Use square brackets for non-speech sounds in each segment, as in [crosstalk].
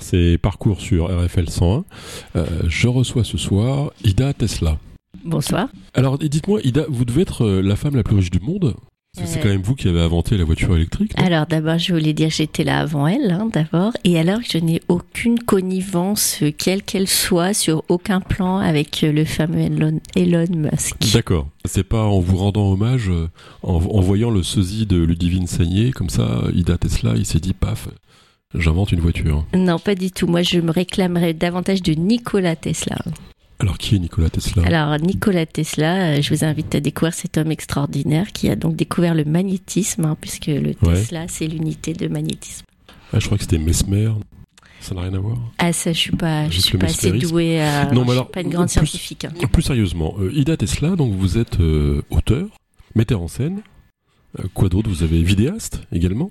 C'est parcours sur RFL 101. Euh, je reçois ce soir Ida Tesla. Bonsoir. Alors dites-moi, Ida, vous devez être euh, la femme la plus riche du monde c'est Euh. quand même vous qui avez inventé la voiture électrique. Alors d'abord, je voulais dire j'étais là avant elle, hein, d'abord. Et alors, je n'ai aucune connivence, quelle qu'elle soit, sur aucun plan avec le fameux Elon, Elon Musk. D'accord. C'est pas en vous rendant hommage, en, en voyant le sosie de Ludivine Sagné, comme ça, Ida Tesla, il s'est dit, paf, j'invente une voiture. Non, pas du tout. Moi, je me réclamerais davantage de Nikola Tesla. Alors qui est Nicolas Tesla? Alors, Nikola Tesla, euh, je vous invite à découvrir cet homme extraordinaire qui a donc découvert le magnétisme, hein, puisque le Ouais. Tesla, c'est l'unité de magnétisme. Ah, Je crois que c'était Mesmer. Ça n'a rien à voir? Ah, ça, je suis pas, je suis pas assez mesmérisme. douée. euh, Non, mais je alors, suis pas une grande plus- scientifique. hein. Plus sérieusement, euh, Ida Tesla, donc vous êtes euh, auteur, metteur en scène. Euh, quoi d'autre? Vous avez vidéaste également?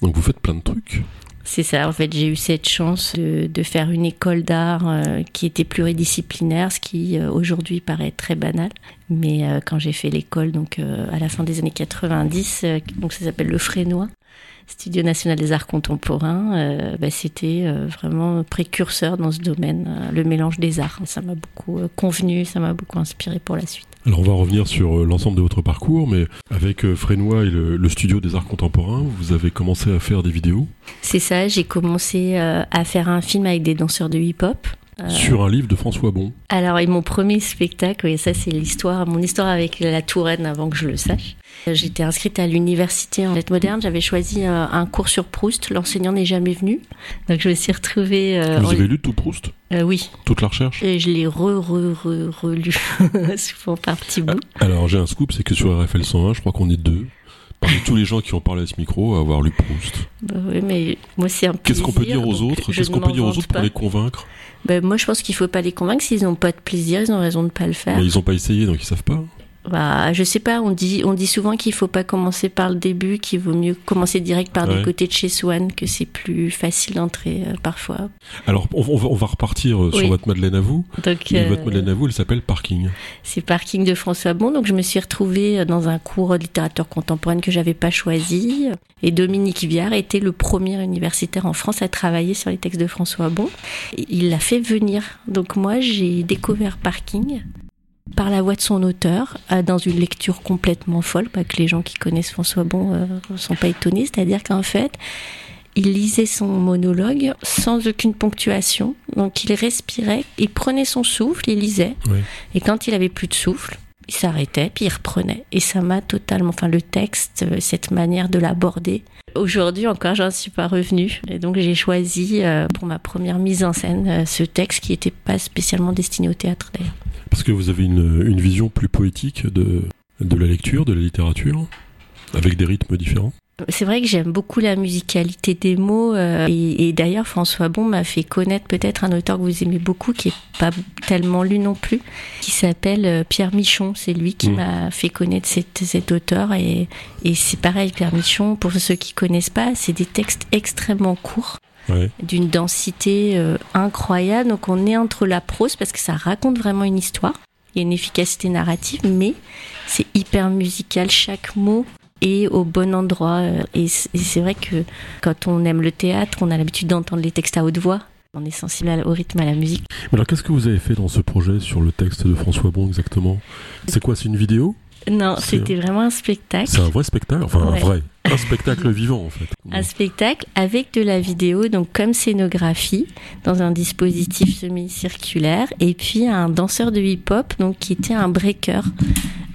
Donc vous faites plein de trucs. C'est ça, en fait, j'ai eu cette chance de, faire une école d'art euh, qui était pluridisciplinaire, ce qui euh, aujourd'hui paraît très banal. Mais euh, quand j'ai fait l'école, donc à la fin des années 90, euh, donc ça s'appelle le Frénois, Studio national des arts contemporains, bah, c'était vraiment précurseur dans ce domaine, le mélange des arts. Ça m'a beaucoup convenu, ça m'a beaucoup inspiré pour la suite. Alors on va revenir sur euh, l'ensemble de votre parcours, mais avec euh, Frénois et le, studio des arts contemporains, vous avez commencé à faire des vidéos? C'est ça, j'ai commencé euh, à faire un film avec des danseurs de hip-hop. Euh, sur un livre de François Bon. Alors, et mon premier spectacle, oui, ça c'est l'histoire, mon histoire avec la Touraine avant que je le sache. Euh, J'étais inscrite à l'université en lettres modernes. J'avais choisi euh, un cours sur Proust. L'enseignant n'est jamais venu, donc je me suis retrouvée. euh, Vous en- avez lu tout Proust? Euh, oui, Toute la recherche? Et je l'ai re re re relu [laughs] souvent par petits bouts. Alors j'ai un scoop, c'est que sur RFL 101, je crois qu'on est deux. Parmi tous les gens qui ont parlé à ce micro, à avoir lu Proust. Bah oui, mais moi c'est un Qu'est-ce qu'on peut dire aux autres Qu'est-ce ne qu'on peut dire aux autres pour les convaincre Bah, moi je pense qu'il faut pas les convaincre s'ils n'ont pas de plaisir, ils ont raison de pas le faire. Mais ils n'ont pas essayé, donc ils savent pas. Bah, je sais pas, on dit, on dit souvent qu'il faut pas commencer par le début, qu'il vaut mieux commencer direct par Ouais. des côtés de chez Swan, que c'est plus facile d'entrer euh, parfois. Alors on, on va, on va repartir euh, sur Oui. votre Madeleine à vous. Donc, Et euh, votre Madeleine à vous, elle s'appelle Parking. c'est Parking de François Bon. Donc, je me suis retrouvée euh, dans un cours de littérature contemporaine que j'avais pas choisi. Et Dominique Viard était le premier universitaire en France à travailler sur les textes de François Bon. Il l'a fait venir. Donc, moi, j'ai découvert Parking par la voix de son auteur, euh, dans une lecture complètement folle, pas que les gens qui connaissent François Bon ne sont pas étonnés, c'est-à-dire qu'en fait, il lisait son monologue sans aucune ponctuation, donc il respirait, il prenait son souffle, il lisait, et quand il avait plus de souffle, s'arrêtait, puis il reprenait. Et ça m'a totalement, enfin le texte, euh, cette manière de l'aborder. Aujourd'hui encore, j'en suis pas revenue. Et donc j'ai choisi euh, pour ma première mise en scène euh, ce texte qui n'était pas spécialement destiné au théâtre d'ailleurs. Parce que vous avez une, une vision plus poétique de, de la lecture, de la littérature, avec des rythmes différents? C'est vrai que j'aime beaucoup la musicalité des mots euh, et, et d'ailleurs François Bon m'a fait connaître peut-être un auteur que vous aimez beaucoup qui est pas tellement lu non plus, qui s'appelle euh, Pierre Michon. C'est lui qui Mm. m'a fait connaître cet, cet auteur et, et c'est pareil Pierre Michon. Pour ceux qui connaissent pas, c'est des textes extrêmement courts Ouais. d'une densité euh, incroyable. Donc on est entre la prose parce que ça raconte vraiment une histoire. Il y a une efficacité narrative, mais c'est hyper musical. Chaque mot est au bon endroit. euh, Et et c'est vrai que quand on aime le théâtre, on a l'habitude d'entendre les textes à haute voix. On est sensible au rythme, à la musique. Mais alors qu'est-ce que vous avez fait dans ce projet sur le texte de François Bon exactement? C'est quoi C'est une vidéo? Non, c'était vraiment un spectacle. C'est un vrai spectacle Enfin un vrai. Un spectacle vivant en fait. Un spectacle avec de la vidéo, donc comme scénographie, dans un dispositif semi-circulaire, et puis un danseur de hip-hop, donc qui était un breaker.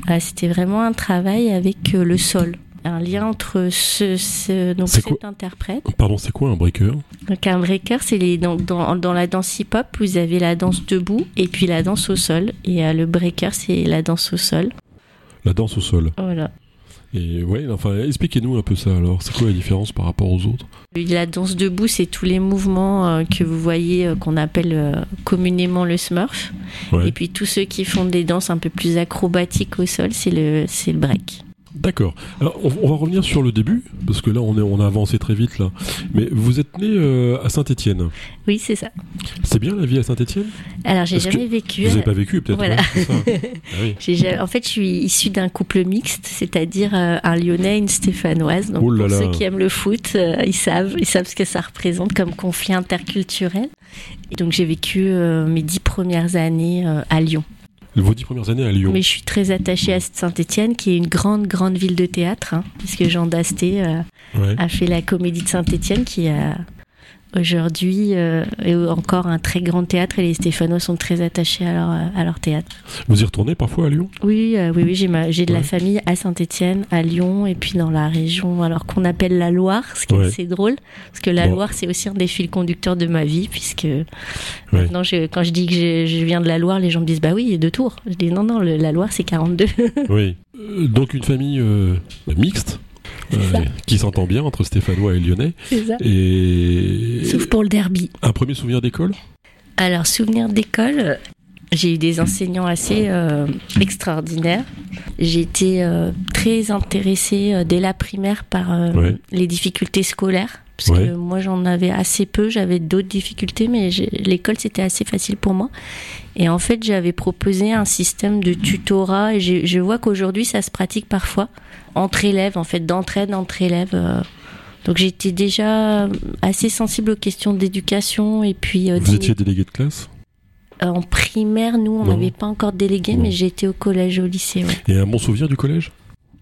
Euh, C'était vraiment un travail avec euh, le sol, un lien entre ce, ce donc cet interprète. Pardon, c'est quoi un breaker? Donc un breaker, c'est les dans, dans, dans la danse hip-hop, vous avez la danse debout et puis la danse au sol, et euh, le breaker, c'est la danse au sol. La danse au sol. Voilà. Et ouais, enfin, expliquez-nous un peu ça alors. C'est quoi la différence par rapport aux autres? La danse debout, c'est tous les mouvements euh, que vous voyez euh, qu'on appelle euh, communément le smurf. Ouais. Et puis tous ceux qui font des danses un peu plus acrobatiques au sol, c'est le, c'est le break. D'accord. Alors, on, on va revenir sur le début, parce que là, on, est, on a avancé très vite, là. Mais vous êtes né euh, à Saint-Étienne. Oui, c'est ça. C'est bien la vie à Saint-Étienne? Alors, j'ai jamais vécu. Vous n'avez pas vécu, peut-être Voilà. ouais, ça. [laughs] Ah oui. En fait, je suis issue d'un couple mixte, c'est-à-dire euh, un Lyonnais et une Stéphanoise. Donc, Oh là pour là. ceux qui aiment le foot, euh, ils savent, ils savent ce que ça représente comme conflit interculturel. Et donc, j'ai vécu mes dix premières années à Lyon. Vos dix premières années à Lyon. Mais je suis très attachée à Saint-Étienne, qui est une grande, grande ville de théâtre, hein, puisque Jean Dasté euh, Ouais. a fait la Comédie de Saint-Étienne, qui a aujourd'hui euh, encore un très grand théâtre, et les Stéphanois sont très attachés à leur, à leur théâtre. Vous y retournez parfois à Lyon? Oui, euh, oui, oui, j'ai ma- j'ai de la famille à Saint-Étienne, à Lyon, et puis dans la région, alors qu'on appelle la Loire, ce qui est assez drôle, parce que la Bon. Loire, c'est aussi un des fils conducteurs de ma vie, puisque maintenant, je- quand je dis que je, je viens de la Loire, les gens me disent, bah oui, de Tours. Je dis, non, non, le- la Loire, c'est 42. [laughs] Oui. Euh, donc une famille euh, mixte, euh, qui s'entend bien entre Stéphanois et Lyonnais. c'est ça. Et Sauf pour le derby. un premier souvenir d'école? Alors, souvenir d'école, j'ai eu des enseignants assez euh, extraordinaires. J'ai été euh, très intéressée euh, dès la primaire par euh, Ouais. les difficultés scolaires. Parce Ouais. que moi, j'en avais assez peu, j'avais d'autres difficultés, mais l'école, c'était assez facile pour moi. Et en fait, j'avais proposé un système de tutorat, et je vois qu'aujourd'hui, ça se pratique parfois, entre élèves, en fait, d'entraide entre élèves. euh. Donc j'étais déjà assez sensible aux questions d'éducation, et puis... euh, Vous étiez délégué de classe? Euh, En primaire, nous, on n'avait pas encore délégué, Non. mais été au collège, au lycée. Ouais, Et un bon souvenir du collège?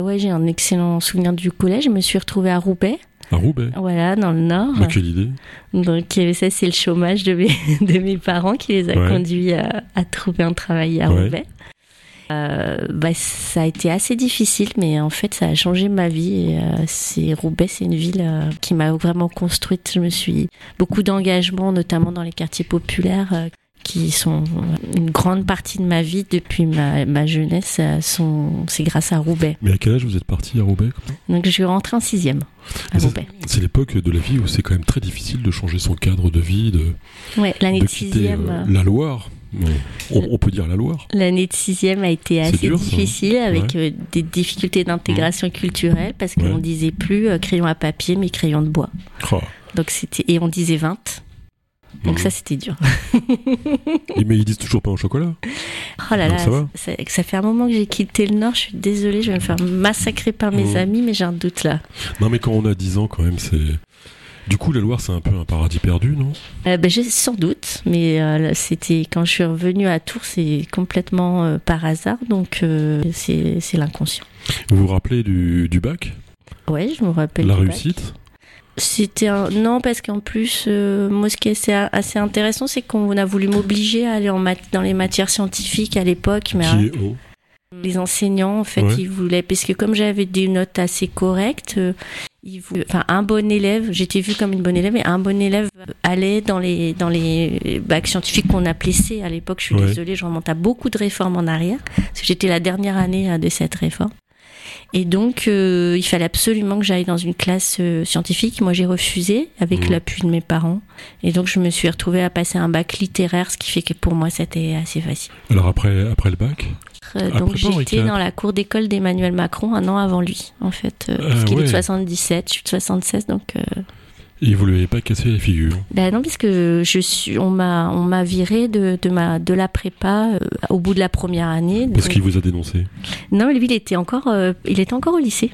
Ouais j'ai un excellent souvenir du collège. Je me suis retrouvée à Roubaix, À Roubaix voilà, dans le Nord. Ah, Quelle idée Donc euh, ça, c'est le chômage de mes, [laughs] de mes parents qui les a Ouais. conduits à, à trouver un travail à Ouais. Roubaix. Euh, bah, ça a été assez difficile, mais en fait, ça a changé ma vie. Et, euh, c'est Roubaix, c'est une ville euh, qui m'a vraiment construite. Je me suis beaucoup d'engagement, notamment dans les quartiers populaires, qui sont une grande partie de ma vie depuis ma, ma jeunesse. euh, sont, c'est grâce à Roubaix. Mais à quel âge vous êtes parti à Roubaix Donc, je suis rentrée en sixième à ça, Roubaix. C'est l'époque de la vie où c'est quand même très difficile de changer son cadre de vie, de, Ouais, l'année de de sixième. euh, euh, la Loire. On, on peut dire la Loire. L'année de sixième a été assez dur, ça, hein difficile avec euh, des difficultés d'intégration culturelle parce qu'on Ouais. disait plus euh, crayon à papier mais crayon de bois. Oh. Donc c'était et on disait 20. Donc Mhm. ça c'était dur. Mais ils disent toujours pas au chocolat. Oh là Donc là, ça va ça, ça fait un moment que j'ai quitté le Nord. Je suis désolée, je vais me faire massacrer par mes Mhm. amis, mais j'ai un doute là. Non mais quand on a 10 ans quand même c'est... Du coup la Loire c'est un peu un paradis perdu, non? Euh, ben, j'ai sans doute, mais euh, c'était quand je suis revenue à Tours, c'est complètement euh, par hasard, donc euh, c'est l'inconscient. Vous vous rappelez du, du bac? Ouais, je me rappelle. La du bac. C'était un... non parce qu'en plus euh, moi ce qui est assez, intéressant c'est qu'on a voulu m'obliger à aller en mat- dans les matières scientifiques à l'époque mais Qui euh, les enseignants en fait Ouais. ils voulaient parce que comme j'avais des notes assez correctes euh, ils voulaient- enfin un bon élève j'étais vue comme une bonne élève et un bon élève allait dans les dans les bacs scientifiques qu'on appelait C à l'époque je suis Ouais. désolée je remonte à beaucoup de réformes en arrière parce que j'étais la dernière année euh, de cette réforme et donc, euh, il fallait absolument que j'aille dans une classe euh, scientifique. Moi, j'ai refusé avec Mmh. l'appui de mes parents. Et donc, je me suis retrouvée à passer un bac littéraire, ce qui fait que pour moi, c'était assez facile. Alors après, après le bac? Euh, donc, j'étais dans la cour d'école d'Emmanuel Macron un an avant lui, en fait. Ah, parce qu'il est de 77, je suis de 76, donc... Et vous lui avez pas cassé la figure bah non, parce que je suis, on m'a, on m'a viré de, de ma, de la prépa euh, au bout de la première année. Parce Donc- qu'il vous a dénoncé. Non, lui, il était encore, euh, il était encore au lycée.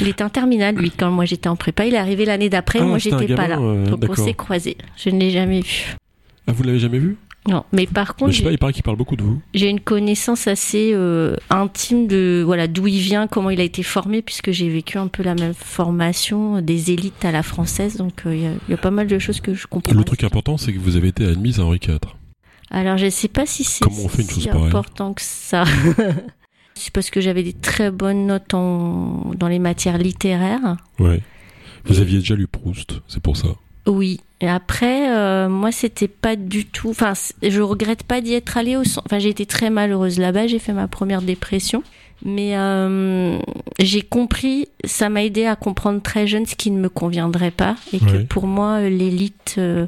Il était en terminale, lui, quand moi j'étais en prépa. Il est arrivé l'année d'après, Ah, moi j'étais pas là. euh, Donc on s'est croisés. Je ne l'ai jamais vu. Ah vous l'avez jamais vu? Non, mais par Mais contre, Je sais pas, il paraît qu'il parle beaucoup de vous. j'ai une connaissance assez euh, intime de voilà d'où il vient, comment il a été formé, puisque j'ai vécu un peu la même formation euh, des élites à la française. Donc euh, il y a- il y, a pas mal de choses que je comprends. Le truc important c'est que vous avez été admise à Henri IV. Alors je sais pas si c'est Comment on fait une si important que ça. [laughs] c'est parce que j'avais des très bonnes notes en, dans les matières littéraires. Ouais. Vous aviez déjà lu Proust, c'est pour ça. Oui. Et après, euh, moi, c'était pas du tout. Enfin, je regrette pas d'y être allée au. Enfin, j'ai été très malheureuse là-bas. J'ai fait ma première dépression. Mais euh, j'ai compris, ça m'a aidé à comprendre très jeune ce qui ne me conviendrait pas et que pour moi, euh, l'élite, euh,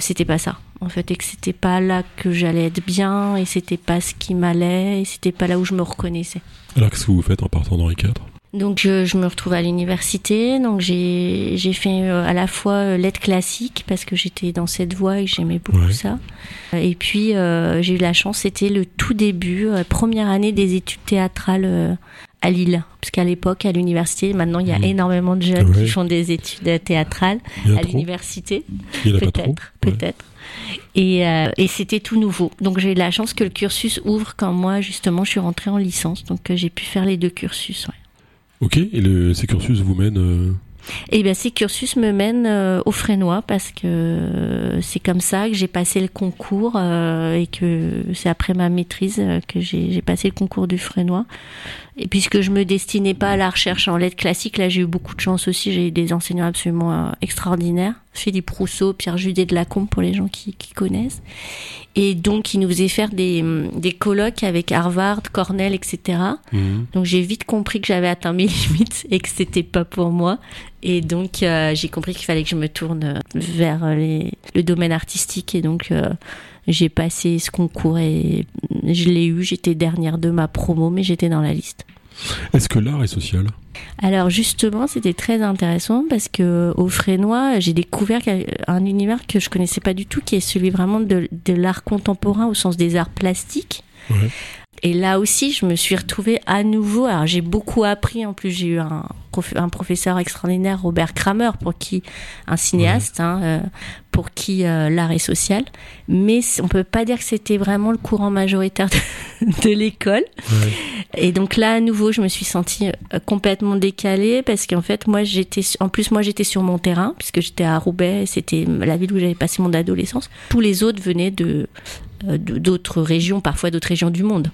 c'était pas ça. en fait, et que c'était pas là que j'allais être bien, et c'était pas ce qui m'allait, et c'était pas là où je me reconnaissais. Alors qu'est-ce que vous faites en partant d'Henri IV donc je, je, me retrouve à l'université, donc j'ai j'ai fait euh, à la fois euh, lettres classiques parce que j'étais dans cette voie et j'aimais beaucoup Ouais. ça. Et puis euh, j'ai eu la chance, c'était le tout début, euh, première année des études théâtrales euh, à Lille, parce qu'à l'époque à l'université, maintenant il y a énormément de jeunes Ouais. qui font des études euh, théâtrales à l'université, peut-être, peut-être. Et, euh, et c'était tout nouveau. Donc j'ai eu la chance que le cursus ouvre quand moi justement je suis rentrée en licence, donc euh, j'ai pu faire les deux cursus. ouais. Ok, et le, ces cursus vous mènent... euh, Et bien ces cursus me mènent euh, au Frénois parce que euh, c'est comme ça que j'ai passé le concours et que c'est après ma maîtrise que j'ai passé le concours du Frénois. Et puisque je me destinais pas à la recherche en lettres classiques, là j'ai eu beaucoup de chance aussi, j'ai eu des enseignants absolument euh, extraordinaires. Philippe Rousseau, Pierre Judet de Lacombe pour les gens qui, qui connaissent. Et donc ils nous faisaient faire des, des colloques avec Harvard, Cornell, etc. mhm. Donc j'ai vite compris que j'avais atteint mes [laughs] limites et que c'était pas pour moi. Et donc euh, j'ai compris qu'il fallait que je me tourne euh, vers les- le domaine artistique. Et donc euh, j'ai passé ce concours et je l'ai eu. J'étais dernière de ma promo, mais j'étais dans la liste. Est-ce que l'art est social? Alors justement, c'était très intéressant parce que au Frénois, j'ai découvert un univers que je connaissais pas du tout, qui est celui vraiment de, de l'art contemporain au sens des arts plastiques. Ouais. Et là aussi, je me suis retrouvée à nouveau. Alors, j'ai beaucoup appris. En plus, j'ai eu un, prof- un professeur extraordinaire, Robert Kramer, pour qui, un cinéaste, hein, euh, pour qui euh, l'art est social. Mais on peut pas dire que c'était vraiment le courant majoritaire de, [laughs] de l'école. Ouais. Et donc là, à nouveau, je me suis sentie euh, complètement décalée parce qu'en fait, moi, j'étais, en plus, moi, j'étais sur mon terrain puisque j'étais à Roubaix. C'était la ville où j'avais passé mon adolescence. Tous les autres venaient euh, de- d'autres régions, parfois d'autres régions du monde.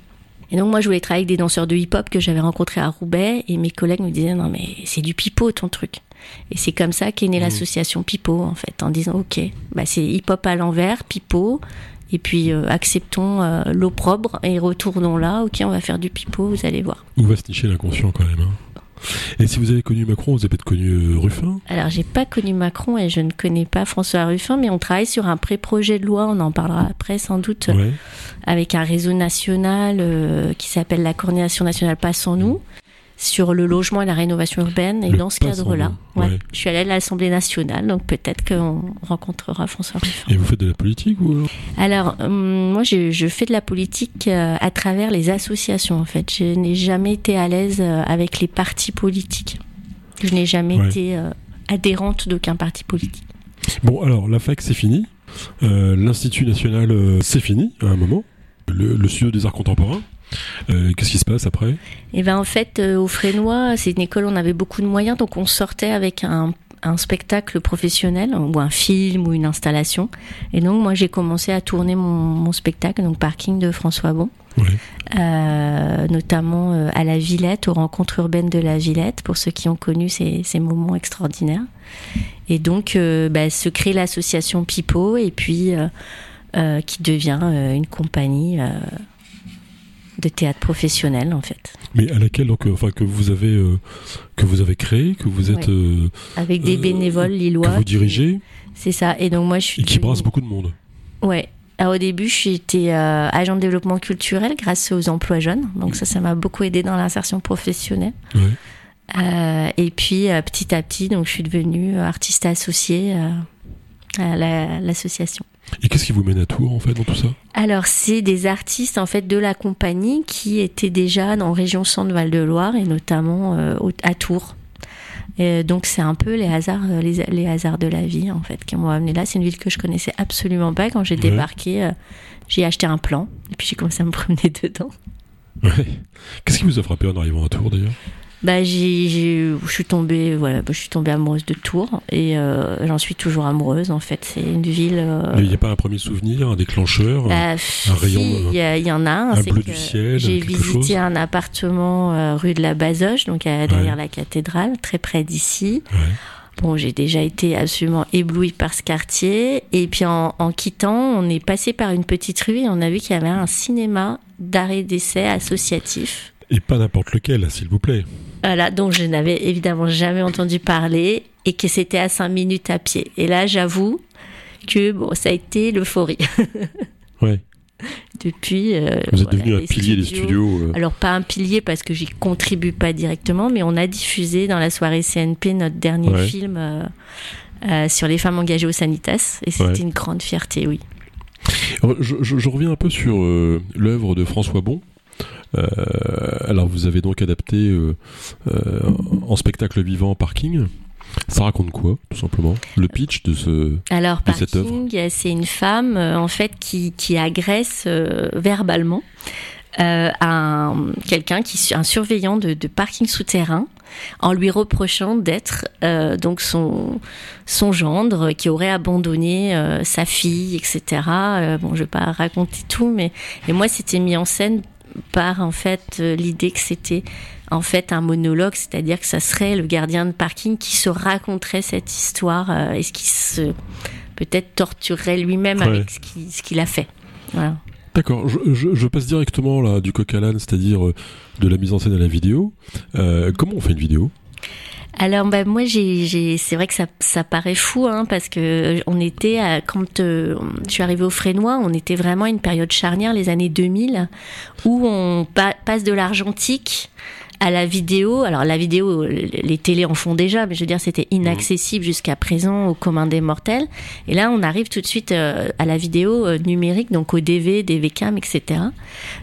Et donc moi je voulais travailler avec des danseurs de hip-hop que j'avais rencontrés à Roubaix et mes collègues me disaient non mais c'est du pipeau ton truc. Et c'est comme ça qu'est née Mhm. l'association Pipeau en fait en disant ok bah c'est hip-hop à l'envers, pipeau et puis euh, acceptons euh, l'opprobre et retournons là, ok on va faire du pipeau, vous allez voir. Où va se nicher l'inconscient quand même hein? Et si vous avez connu Macron, vous avez peut-être connu euh, Ruffin? Alors j'ai pas connu Macron et je ne connais pas François Ruffin mais on travaille sur un pré-projet de loi, on en parlera après sans doute Ouais. avec un réseau national euh, qui s'appelle la coordination nationale Passons-nous sur le logement et la rénovation urbaine. Et Le dans ce cadre-là, Passons-nous, ouais, ouais. je suis allée à l'Assemblée nationale, donc peut-être qu'on rencontrera François Ruffin. Et vous faites de la politique ou alors? Alors, hum, moi, je, je fais de la politique euh, à travers les associations, en fait. Je n'ai jamais été à l'aise euh, avec les partis politiques. Je n'ai jamais Ouais. été euh, adhérente d'aucun parti politique. Bon, alors la fac c'est fini. Euh, L'Institut national euh, c'est fini à un moment. Le, le studio des arts contemporains. Euh, Qu'est-ce qui se passe après? Et ben en fait, euh, au Frénois, c'est une école où on avait beaucoup de moyens, donc on sortait avec un, un spectacle professionnel ou un film ou une installation. Et donc moi j'ai commencé à tourner mon, mon spectacle, donc Parking de François Bon, euh, notamment à la Villette, aux rencontres urbaines de la Villette, pour ceux qui ont connu ces, ces moments extraordinaires. Et donc bah, se crée l'association Pipo et puis qui devient une compagnie. De théâtre professionnel en fait. Mais à laquelle donc euh, enfin que vous avez euh, que vous avez créé, que vous êtes euh, avec des bénévoles que lillois. vous qui- dirigez C'est ça. Et donc moi je suis. et qui brasse beaucoup de monde. Ouais. Alors, au début, j'étais euh, agent de développement culturel grâce aux emplois jeunes. Donc ça, ça m'a beaucoup aidé dans l'insertion professionnelle. Ouais. Et puis petit à petit, donc je suis devenue artiste associée à la- l'association. Et qu'est-ce qui vous mène à Tours en fait dans tout ça? Alors c'est des artistes en fait de la compagnie qui étaient déjà dans région Centre Val de Loire et notamment euh, à Tours. Et donc c'est un peu les hasards, euh, les, les hasards de la vie en fait qui m'ont amené là. C'est une ville que je connaissais absolument pas. Quand j'ai Ouais. débarqué, euh, j'ai acheté un plan et puis j'ai commencé à me promener [laughs] dedans. Ouais. Qu'est-ce qui vous a frappé en arrivant à Tours d'ailleurs? Bah j'ai, j'ai- je suis tombée, voilà, bah, je suis tombée amoureuse de Tours et euh, j'en suis toujours amoureuse en fait. C'est une ville. euh, Il n'y a pas un premier souvenir, un déclencheur Bah, un si, rayon, il y, en a un. un c'est bleu du ciel, J'ai visité chose un appartement euh, rue de la Bazoche, donc euh, derrière Ouais. la cathédrale, très près d'ici. Ouais. Bon, j'ai déjà été absolument éblouie par ce quartier. Et puis en, en quittant, on est passé par une petite rue et on a vu qu'il y avait un cinéma d'arrêt d'essai associatif. Et pas n'importe lequel, s'il vous plaît. Voilà, dont je n'avais évidemment jamais entendu parler et que c'était à 5 minutes à pied. Et là, j'avoue que bon, ça a été l'euphorie. [laughs] ouais. Depuis. Euh, Vous êtes devenu un pilier des studios. Euh. Alors, pas un pilier parce que j'y contribue pas directement, mais on a diffusé dans la soirée CNP notre dernier film euh, sur les femmes engagées au Sanitas. Et c'était une grande fierté, oui. je, je, reviens un peu sur l'œuvre de François Bon. Alors, vous avez donc adapté en spectacle vivant Parking. Ça raconte quoi, tout simplement? Le pitch de, ce, Alors, de cette œuvre? c'est une femme, euh, en fait, qui, qui agresse euh, verbalement euh, un, quelqu'un, qui, un surveillant de, de parking souterrain, en lui reprochant d'être euh, donc son son gendre qui aurait abandonné euh, sa fille, etc. bon, je vais pas raconter tout, mais et moi c'était mis en scène par en fait l'idée que c'était en fait un monologue, c'est-à-dire que ça serait le gardien de parking qui se raconterait cette histoire euh, et ce qui se peut-être torturerait lui-même avec ce qu'il a fait. D'accord, je, passe directement là du coq à l'âne, c'est-à-dire euh, de la mise en scène à la vidéo. Euh, comment on fait une vidéo? Alors bah, moi j'ai c'est vrai que ça, ça paraît fou hein, parce que on était à, quand je suis arrivée au Frénois, on était vraiment à une période charnière les années 2000 où on passe de l'argentique à la vidéo. Alors la vidéo, les télés en font déjà, mais je veux dire c'était inaccessible jusqu'à présent au commun des mortels. Et là, on arrive tout de suite euh, à la vidéo euh, numérique, donc au DV, DVCam, etc.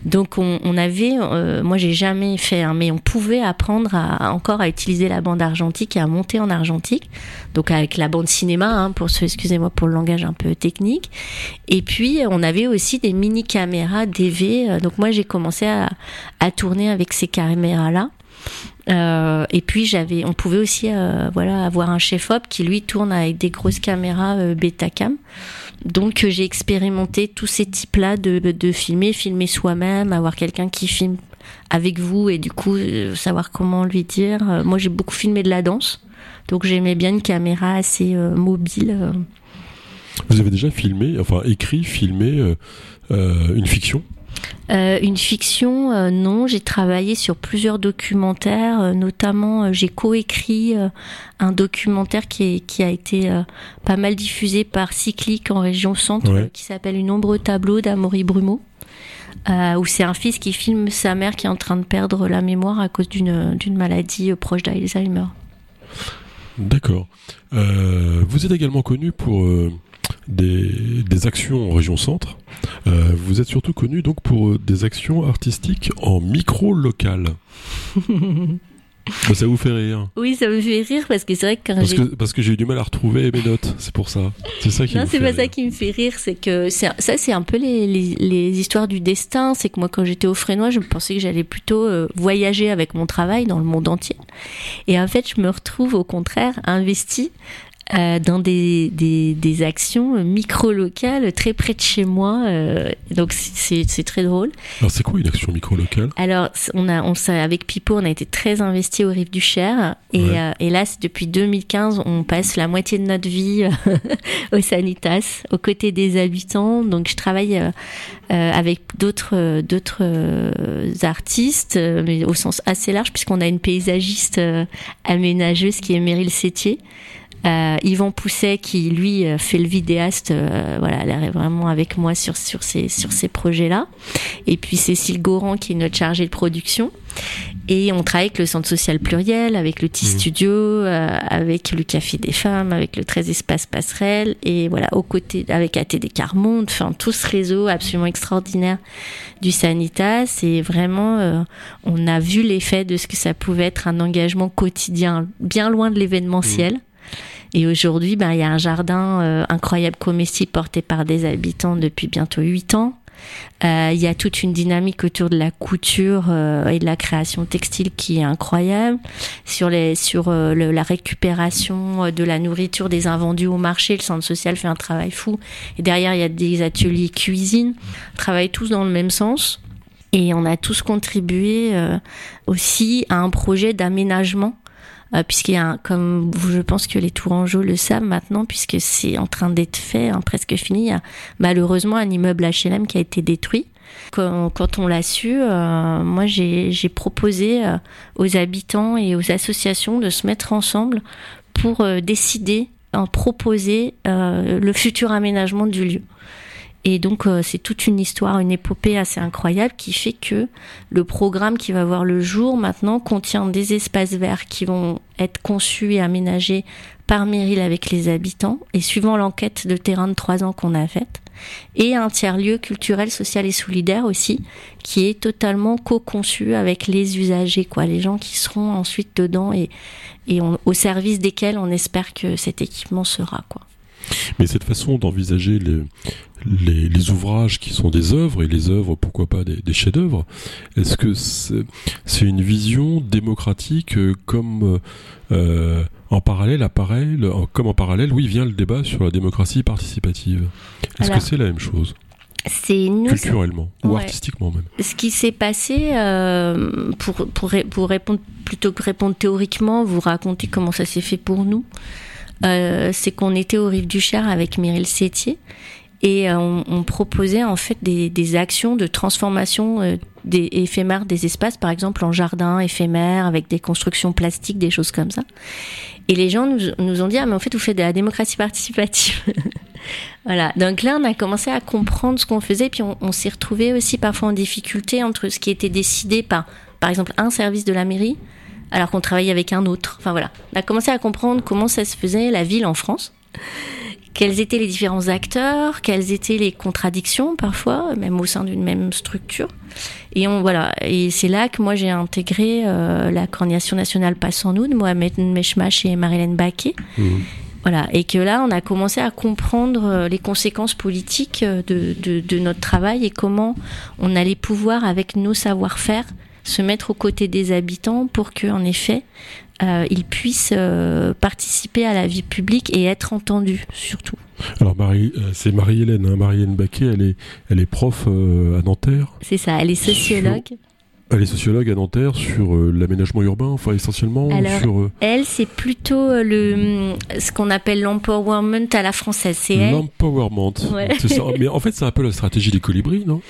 Donc on, avait, euh, moi j'ai jamais fait, mais on pouvait apprendre à, encore à utiliser la bande argentique et à monter en argentique. Donc avec la bande cinéma, hein, pour ce, excusez-moi pour le langage un peu technique. Et puis on avait aussi des mini caméras DV. Donc moi j'ai commencé à, à tourner avec ces caméras là euh, et puis j'avais, on pouvait aussi euh, voilà avoir un chef op qui lui tourne avec des grosses caméras euh, Betacam. Donc j'ai expérimenté tous ces types-là de, de filmer, filmer soi-même, avoir quelqu'un qui filme avec vous et du coup savoir comment lui dire. moi j'ai beaucoup filmé de la danse, donc j'aimais bien une caméra assez mobile. Vous avez déjà filmé, enfin écrit, filmé une fiction? Euh, une fiction, euh, non. J'ai travaillé sur plusieurs documentaires, euh, notamment j'ai coécrit un documentaire qui, qui a été pas mal diffusé par Cyclique en région centre, qui s'appelle Une ombre tableau d'Amaury Brumeau. où c'est un fils qui filme sa mère qui est en train de perdre la mémoire à cause d'une maladie proche d'Alzheimer. D'accord. vous êtes également connu pour des, actions en région centre. Euh, vous êtes surtout connu donc pour euh, des actions artistiques en micro local. [laughs] ça vous fait rire Oui, ça me fait rire parce que c'est vrai que quand parce que parce que j'ai eu du mal à retrouver mes notes, c'est pour ça. C'est ça qui non, c'est pas ça qui me fait rire, c'est que ça c'est un peu les, les, histoires du destin. C'est que moi quand j'étais au Frénois, je pensais que j'allais plutôt euh, voyager avec mon travail dans le monde entier, et en fait je me retrouve au contraire investie euh, dans des, des, des, actions micro-locales très près de chez moi. Euh, donc c'est très drôle. Alors c'est quoi une action micro-locale? Alors on a, on, avec Pipo, on a été très investi au Rive du Cher. Et, euh, et là, depuis 2015, on passe la moitié de notre vie [laughs] au Sanitas, aux côtés des habitants. Donc je travaille avec d'autres d'autres artistes, mais au sens assez large, puisqu'on a une paysagiste aménageuse qui est Meryl Sétier. Euh, Yvon Pousset qui lui euh, fait le vidéaste, euh, voilà, elle est vraiment avec moi sur sur ces sur ces projets-là. Et puis Cécile Goran qui est notre chargée de production. Et on travaille avec le Centre social pluriel, avec le T mmh. Studio, euh, avec le Café des femmes, avec le 13 Espace Passerelle, et voilà, aux côtés, avec ATD Carmonde, enfin, tout ce réseau absolument extraordinaire du Sanitas. Et vraiment, on a vu l'effet de ce que ça pouvait être un engagement quotidien, bien loin de l'événementiel. Mmh. Et aujourd'hui, ben, il y a un jardin euh, incroyable comestible porté par des habitants depuis bientôt huit ans. Euh, il y a toute une dynamique autour de la couture euh, et de la création textile qui est incroyable. Sur les sur la récupération de la nourriture des invendus au marché, le centre social fait un travail fou. Et derrière, il y a des ateliers cuisine. On travaille tous dans le même sens. Et on a tous contribué aussi à un projet d'aménagement euh, puisqu'il y a, comme je pense que les Tourangeaux le savent maintenant, puisque c'est en train d'être fait, hein, presque fini, il y a malheureusement un immeuble HLM qui a été détruit. Quand, on l'a su, euh, moi j'ai proposé euh, aux habitants et aux associations de se mettre ensemble pour décider en proposer le futur aménagement du lieu. Et donc c'est toute une histoire, une épopée assez incroyable qui fait que le programme qui va voir le jour maintenant contient des espaces verts qui vont être conçus et aménagés par Meryl avec les habitants et suivant l'enquête de terrain de trois ans qu'on a faite et un tiers-lieu culturel, social et solidaire aussi qui est totalement co-conçu avec les usagers quoi, les gens qui seront ensuite dedans et, et au service desquels on espère que cet équipement sera quoi. Mais cette façon d'envisager les, les, ouvrages qui sont des œuvres, et les œuvres, pourquoi pas des, chefs-d'œuvre, est-ce que c'est une vision démocratique euh, comme euh, en parallèle apparaît, comme en parallèle, oui, vient le débat sur la démocratie participative? Est-ce que c'est la même chose? c'est culturellement ou artistiquement même. Ce qui s'est passé, euh, pour, pour, pour, répondre plutôt que répondre théoriquement, vous raconter comment ça s'est fait pour nous. Euh, c'est qu'on était au Rive du Cher avec Meryl Sétier et euh, on, proposait en fait des, actions de transformation euh, des éphémères des espaces, par exemple en jardin éphémère avec des constructions plastiques, des choses comme ça. Et les gens nous, ont dit ah mais en fait vous faites de la démocratie participative. [laughs] voilà. Donc là on a commencé à comprendre ce qu'on faisait, puis on, on s'est retrouvé aussi parfois en difficulté entre ce qui était décidé par par exemple un service de la mairie alors qu'on travaillait avec un autre. Enfin voilà, on a commencé à comprendre comment ça se faisait la ville en France, quels étaient les différents acteurs, quelles étaient les contradictions parfois, même au sein d'une même structure. Et on voilà, et c'est là que moi j'ai intégré euh, la coordination nationale Passe en nous de Mohamed Meshmash et Marilène Baquet. Mmh. Voilà, et que là, on a commencé à comprendre euh, les conséquences politiques euh, de, de, de notre travail et comment on allait pouvoir, avec nos savoir-faire, se mettre aux côtés des habitants pour qu'en effet, euh, ils puissent euh, participer à la vie publique et être entendus surtout. Alors Marie, euh, c'est Marie-Hélène, hein, Marie-Hélène Baquet, elle est, elle est prof à Nanterre. C'est ça, elle est sociologue. Elle est sociologue à Nanterre sur l'aménagement urbain, enfin essentiellement sur. Euh, elle, c'est plutôt le ce qu'on appelle l'empowerment à la française. C'est l'empowerment. Mais en fait, c'est un peu la stratégie des colibris, non?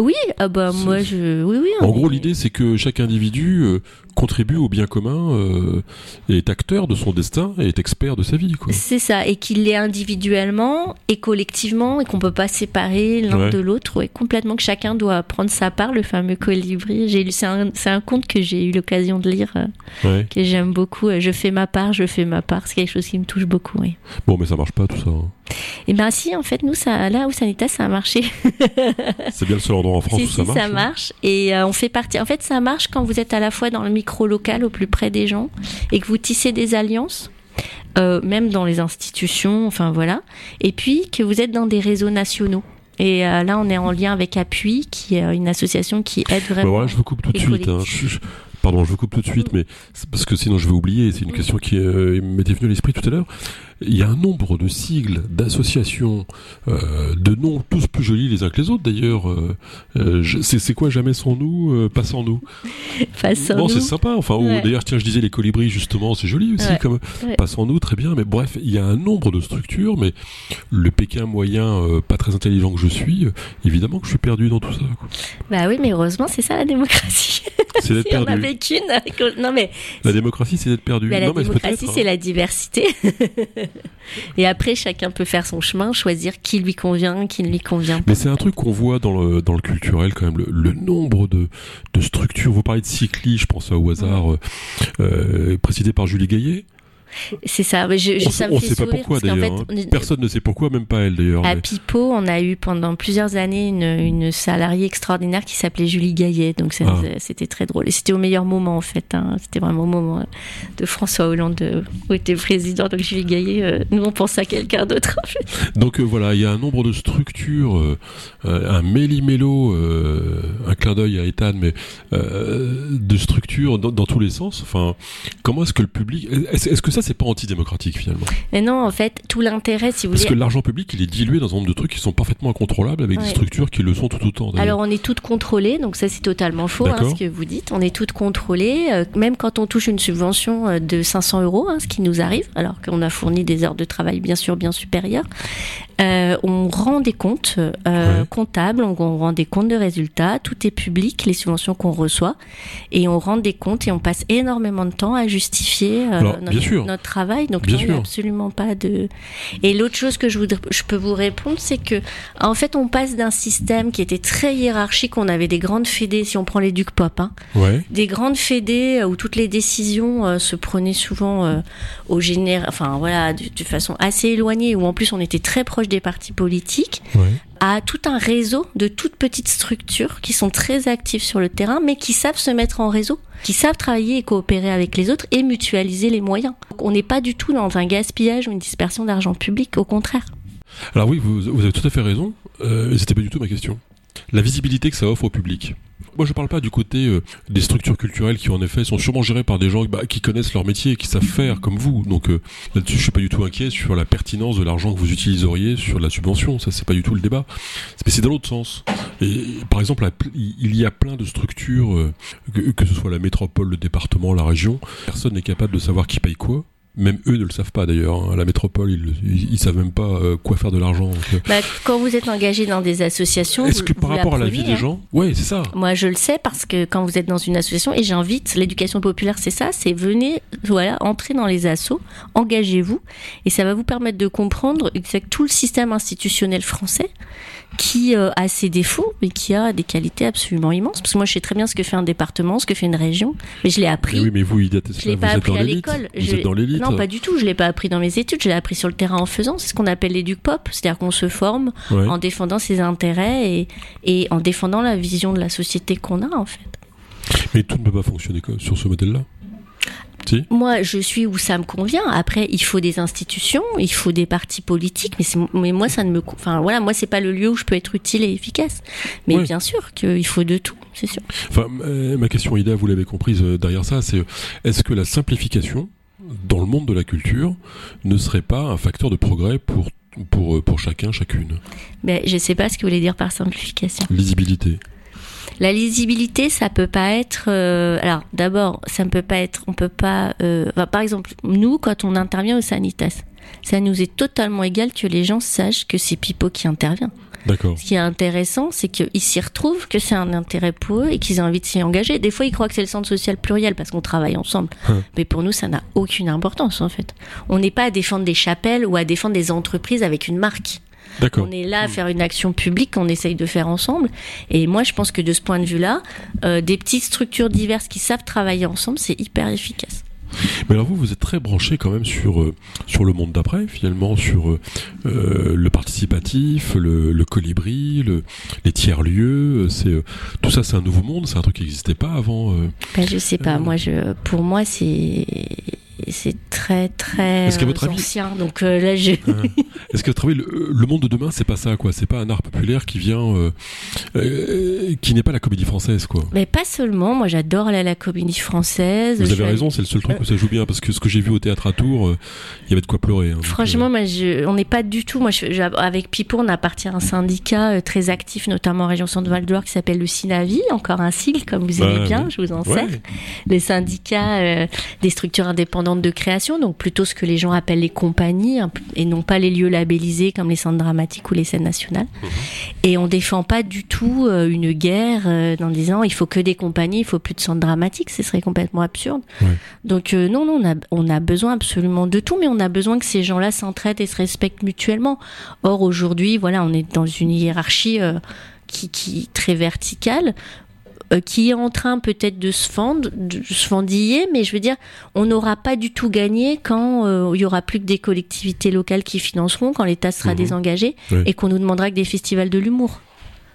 Oui, ah bah moi je, oui oui. En gros, l'idée c'est que chaque individu contribue au bien commun, euh, est acteur de son destin et est expert de sa vie. C'est ça, et qu'il l'est individuellement et collectivement, et qu'on peut pas séparer l'un de l'autre, et complètement que chacun doit prendre sa part, le fameux colibri. J'ai lu, c'est un, un, conte que j'ai eu l'occasion de lire, euh, que j'aime beaucoup. Je fais ma part, je fais ma part. C'est quelque chose qui me touche beaucoup. Oui. Bon, mais ça marche pas tout ça. Hein. Et eh bien si, en fait, nous, ça, là où Sanitas, ça a marché. c'est bien le seul endroit en [laughs] France où ça marche. ça hein. marche. Et euh, on fait partie. En fait, ça marche quand vous êtes à la fois dans le micro local, au plus près des gens, et que vous tissez des alliances. Euh, même dans les institutions, enfin voilà, et puis que vous êtes dans des réseaux nationaux. Et euh, là, on est en lien avec Appui, qui est une association qui aide bah vraiment. Bah je vous coupe tout de suite. Hein. pardon, je vous coupe tout de suite, mais parce que sinon je vais oublier. C'est une question qui m'était venue à l'esprit tout à l'heure il y a un nombre de sigles, d'associations, euh, de noms tous plus jolis les uns que les autres d'ailleurs. Euh, euh c'est quoi jamais sans nous, euh, pas sans nous? Bon, c'est sympa. Enfin, d'ailleurs, tiens, je disais les colibris justement, c'est joli aussi, comme pas sans nous, très bien. Mais bref, il y a un nombre de structures, mais le Pékin moyen, pas très intelligent que je suis, évidemment que je suis perdu dans tout ça. Quoi. Bah oui, mais heureusement, c'est ça la démocratie. [laughs] C'est d'être perdu. On avait qu'une. Non mais. La démocratie, c'est d'être perdu. Bah, la démocratie, c'est hein. la diversité. [laughs] Et après, chacun peut faire son chemin, choisir qui lui convient, qui ne lui convient pas. Mais c'est un truc qu'on voit dans le, dans le culturel quand même, le, nombre de, de structures. Vous parlez de cycli, je pense au hasard, euh, euh, présidé par Julie Gaillet. C'est ça. Je, on ça me ne sait pas pourquoi d'ailleurs. Hein. Personne ne sait pourquoi, même pas elle d'ailleurs. À Pipo, on a eu pendant plusieurs années une, une salariée extraordinaire qui s'appelait Julie Gaillet. Donc ah. c'était très drôle. Et c'était au meilleur moment en fait. Hein. C'était vraiment au moment de François Hollande euh, où était président. Donc Julie Gaillet, euh, nous on pense à quelqu'un d'autre. Donc euh, voilà, il y a un nombre de structures, un méli-mélo, un clin d'œil à Ethan, mais de structures dans, dans, tous les sens. Enfin, comment est-ce que le public, est-ce que ça c'est pas antidémocratique finalement. Mais non, en fait, tout l'intérêt, si vous Parce que l'argent public, il est dilué dans un nombre de trucs qui sont parfaitement incontrôlables avec des structures qui le sont tout autant. Alors, on est toutes contrôlées, donc ça, c'est totalement faux, hein, ce que vous dites. On est toutes contrôlées, euh, même quand on touche une subvention euh, de 500 euros, hein, ce qui nous arrive, alors qu'on a fourni des heures de travail bien sûr bien supérieures. Euh, on rend des comptes euh, comptables, on, rend des comptes de résultats, tout est public, les subventions qu'on reçoit, et on rend des comptes et on passe énormément de temps à justifier euh, Alors, bien sûr, notre travail. Donc Bien non, il n'y a absolument pas de. Et l'autre chose que je voudrais, je peux vous répondre, c'est que en fait, on passe d'un système qui était très hiérarchique. On avait des grandes fédés, si on prend les Ducs Pop, hein, Ouais. des grandes fédés euh, où toutes les décisions euh, se prenaient souvent euh, au général, enfin voilà, de, de façon assez éloignée, où en plus on était très proche des partis politiques à tout un réseau de toutes petites structures qui sont très actives sur le terrain, mais qui savent se mettre en réseau, qui savent travailler et coopérer avec les autres et mutualiser les moyens. Donc, on n'est pas du tout dans un gaspillage ou une dispersion d'argent public, au contraire. Alors oui, vous, vous avez tout à fait raison. Euh, C'était pas du tout ma question. La visibilité que ça offre au public. Moi, je parle pas du côté euh, des structures culturelles qui, en effet, sont sûrement gérées par des gens bah, qui connaissent leur métier et qui savent faire comme vous. Donc euh, là-dessus, je suis pas du tout inquiet sur la pertinence de l'argent que vous utiliseriez sur la subvention. Ça, c'est pas du tout le débat. Mais c'est dans l'autre sens. Et par exemple, il y a plein de structures, euh, que ce soit la métropole, le département, la région. Personne n'est capable de savoir qui paye quoi. Même eux ne le savent pas d'ailleurs. hein. À la métropole, ils, ils, ils savent même pas euh, quoi faire de l'argent. Donc, euh, Bah, quand vous êtes engagé dans des associations, Est-ce que par vous rapport à la vie des gens, ouais, c'est ça. Moi, je le sais parce que quand vous êtes dans une association, et j'invite, l'éducation populaire, c'est ça, c'est venez, voilà, entrez dans les assos, engagez-vous, et ça va vous permettre de comprendre exact tout le système institutionnel français qui euh, a ses défauts, mais qui a des qualités absolument immenses. Parce que moi, je sais très bien ce que fait un département, ce que fait une région, mais je l'ai appris. Mais oui, mais vous, Ida Tesla, Je l'ai pas appris à l'école. Vous Je- êtes dans l'élite. Non, pas du tout. Je l'ai pas appris dans mes études. Je l'ai appris sur le terrain en faisant. C'est ce qu'on appelle l'éduc-pop. C'est-à-dire qu'on se forme Ouais. en défendant ses intérêts et, et en défendant la vision de la société qu'on a, en fait. Mais tout ne peut pas fonctionner sur ce modèle-là. Moi, je suis où ça me convient. Après, il faut des institutions, il faut des partis politiques, mais, moi, ça ne me, enfin voilà, moi, c'est pas le lieu où je peux être utile et efficace. Mais bien sûr qu'il faut de tout, c'est sûr. Enfin, euh, ma question, Ida, vous l'avez comprise euh, derrière ça, c'est euh, est-ce que la simplification dans le monde de la culture ne serait pas un facteur de progrès pour pour pour chacun, chacune? Mais je sais pas ce que vous voulez dire par simplification. Lisibilité. La lisibilité, ça peut pas être. euh, alors, d'abord, ça ne peut pas être. On peut pas. euh, enfin, par exemple, nous, quand on intervient au Sanitas, ça nous est totalement égal que les gens sachent que c'est Pipo qui intervient. D'accord. Ce qui est intéressant, c'est qu'ils s'y retrouvent, que c'est un intérêt pour eux et qu'ils ont envie de s'y engager. Des fois, ils croient que c'est le centre social pluriel parce qu'on travaille ensemble. Hein. Mais pour nous, ça n'a aucune importance, en fait. On n'est pas à défendre des chapelles ou à défendre des entreprises avec une marque. On est là à faire une action publique qu'on essaye de faire ensemble. Et moi, je pense que de ce point de vue-là, euh, des petites structures diverses qui savent travailler ensemble, c'est hyper efficace. Mais alors vous, vous êtes très branché quand même sur euh, sur le monde d'après, finalement, sur euh, le participatif, le, le colibri, le, les tiers lieux. C'est euh, tout ça, c'est un nouveau monde. C'est un truc qui n'existait pas avant. Ben, je sais pas. Moi, je, pour moi, c'est c'est très très Est-ce qu'à votre euh, avis- ancien. Donc euh, là, je [laughs] Est-ce que travailler le, le monde de demain, c'est pas ça, quoi? C'est pas un art populaire qui vient, euh, euh, qui n'est pas la comédie française, quoi? Mais pas seulement, moi j'adore à la comédie française. Vous Je avez suis raison, c'est le seul truc où ça joue bien, parce que ce que j'ai vu au théâtre à Tours, euh, il y avait de quoi pleurer. hein. Franchement, moi, je, on n'est pas du tout. Moi, je, avec Pipo, on appartient à un syndicat euh, très actif, notamment en région Centre-Val d'Or, qui s'appelle le Sinavi, encore un sigle, comme vous aimez Bah, bien, oui. je vous en euh, sers. ouais. Les syndicats euh, des structures indépendantes de création, donc plutôt ce que les gens appellent les compagnies, peu- et non pas les lieux labellisés comme les centres dramatiques ou les scènes nationales. Mhm. Et on défend pas du tout euh, une guerre euh, en disant il faut que des compagnies, il faut plus de centres dramatiques, ce serait complètement absurde. Donc euh, non, non, on a, on a besoin absolument de tout, mais on a besoin que ces gens-là s'entraident et se respectent mutuellement. Or aujourd'hui, voilà, on est dans une hiérarchie euh, qui, qui très verticale. Euh, qui est en train peut-être de se fendre, de se fendiller, mais je veux dire, on n'aura pas du tout gagné quand euh, il y aura plus que des collectivités locales qui financeront, quand l'État sera Mhm. désengagé, et qu'on nous demandera que des festivals de l'humour.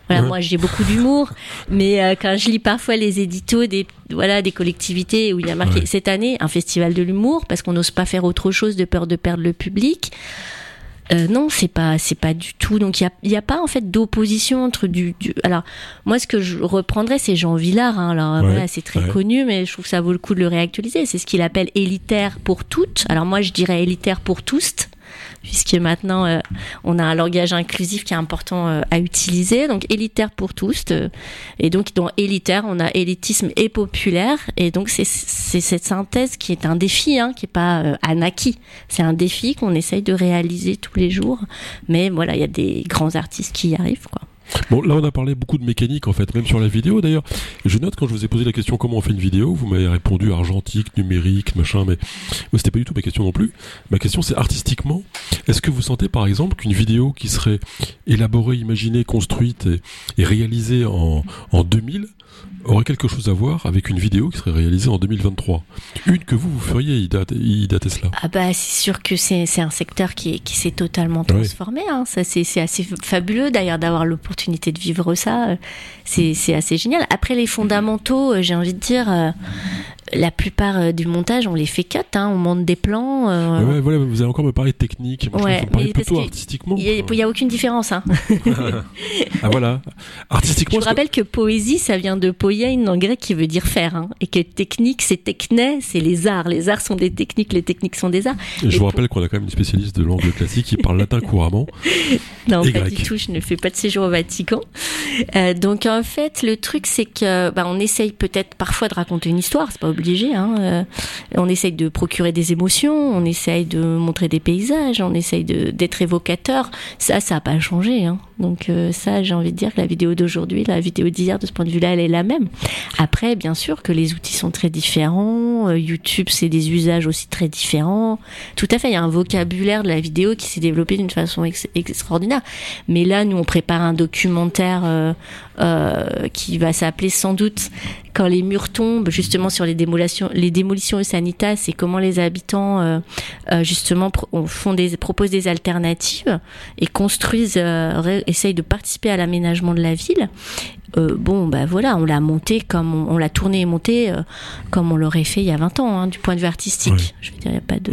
Voilà, Ouais. moi j'ai beaucoup d'humour, mais euh, quand je lis parfois les éditos des voilà des collectivités où il y a marqué Ouais. cette année un festival de l'humour parce qu'on n'ose pas faire autre chose de peur de perdre le public. Euh, non, c'est pas, c'est pas du tout. Donc il y a, il y a pas en fait d'opposition entre du, du- Alors moi, ce que je reprendrais, c'est Jean Villard. Hein. Alors Ouais, voilà, c'est très ouais. connu, mais je trouve que ça vaut le coup de le réactualiser. C'est ce qu'il appelle élitaire pour toutes. Alors moi, je dirais élitaire pour tous, puisque maintenant euh, on a un langage inclusif qui est important euh, à utiliser. Donc élitaire pour tous. et donc dans élitaire, on a élitisme et populaire. Et donc c'est cette synthèse qui est un défi, hein, qui est pas euh, acquis. C'est un défi qu'on essaye de réaliser tous les jours. Mais voilà, il y a des grands artistes qui y arrivent, quoi. Bon, là, on a parlé beaucoup de mécanique, en fait, même sur la vidéo, d'ailleurs. Je note, quand je vous ai posé la question comment on fait une vidéo, vous m'avez répondu argentique, numérique, machin, mais c'était pas du tout ma question non plus. Ma question, c'est artistiquement, est-ce que vous sentez, par exemple, qu'une vidéo qui serait élaborée, imaginée, construite et, et réalisée en, en 2000 aurait quelque chose à voir avec une vidéo qui serait réalisée en 2023 Une que vous, vous feriez, Ida, Tesla Ah bah c'est sûr que c'est un secteur qui, qui s'est totalement transformé. Hein. Ça c'est assez fabuleux d'ailleurs d'avoir l'opportunité de vivre ça. C'est assez génial. Après les fondamentaux, euh, j'ai envie de dire, euh, la plupart euh, du montage, on les fait cut, hein, on monte des plans. Euh... Ouais, voilà, vous allez encore me parler de technique. Moi, ouais, je mais plutôt artistiquement. Il n'y a, aucune différence. Hein. [laughs] ah voilà. [laughs] Artistiquement. Je rappelle que poésie, ça vient de poiein en grec qui veut dire faire. Hein, et que technique, c'est techné, c'est les arts. Les arts sont des techniques, les techniques sont des arts. Et je vous rappelle qu'on a quand même une spécialiste de langue classique qui parle latin couramment. [laughs] non, pas du tout. Je ne fais pas de séjour au Vatican. Euh, donc en fait, le truc, c'est que bah, on essaye peut-être parfois de raconter une histoire. C'est pas obligé Hein, euh, on essaye de procurer des émotions, on essaye de montrer des paysages, on essaye d'être évocateur. Ça, ça n'a pas changé. Hein. Donc euh, ça, j'ai envie de dire que la vidéo d'aujourd'hui, la vidéo d'hier, de ce point de vue-là, elle est la même. Après, bien sûr que les outils sont très différents. Euh, YouTube, c'est des usages aussi très différents. Tout à fait, il y a un vocabulaire de la vidéo qui s'est développé d'une façon extraordinaire. Mais là, nous, on prépare un documentaire qui va s'appeler sans doute quand les murs tombent justement sur les démolitions, les démolitions au sanitas c'est comment les habitants euh, euh, justement font des, proposent des alternatives et construisent, euh, essayent de participer à l'aménagement de la ville. Euh, bon, bah voilà, on l'a monté comme on, l'a tourné et monté euh, comme on l'aurait fait il y a 20 ans, hein, du point de vue artistique. Je veux dire, il n'y a pas de.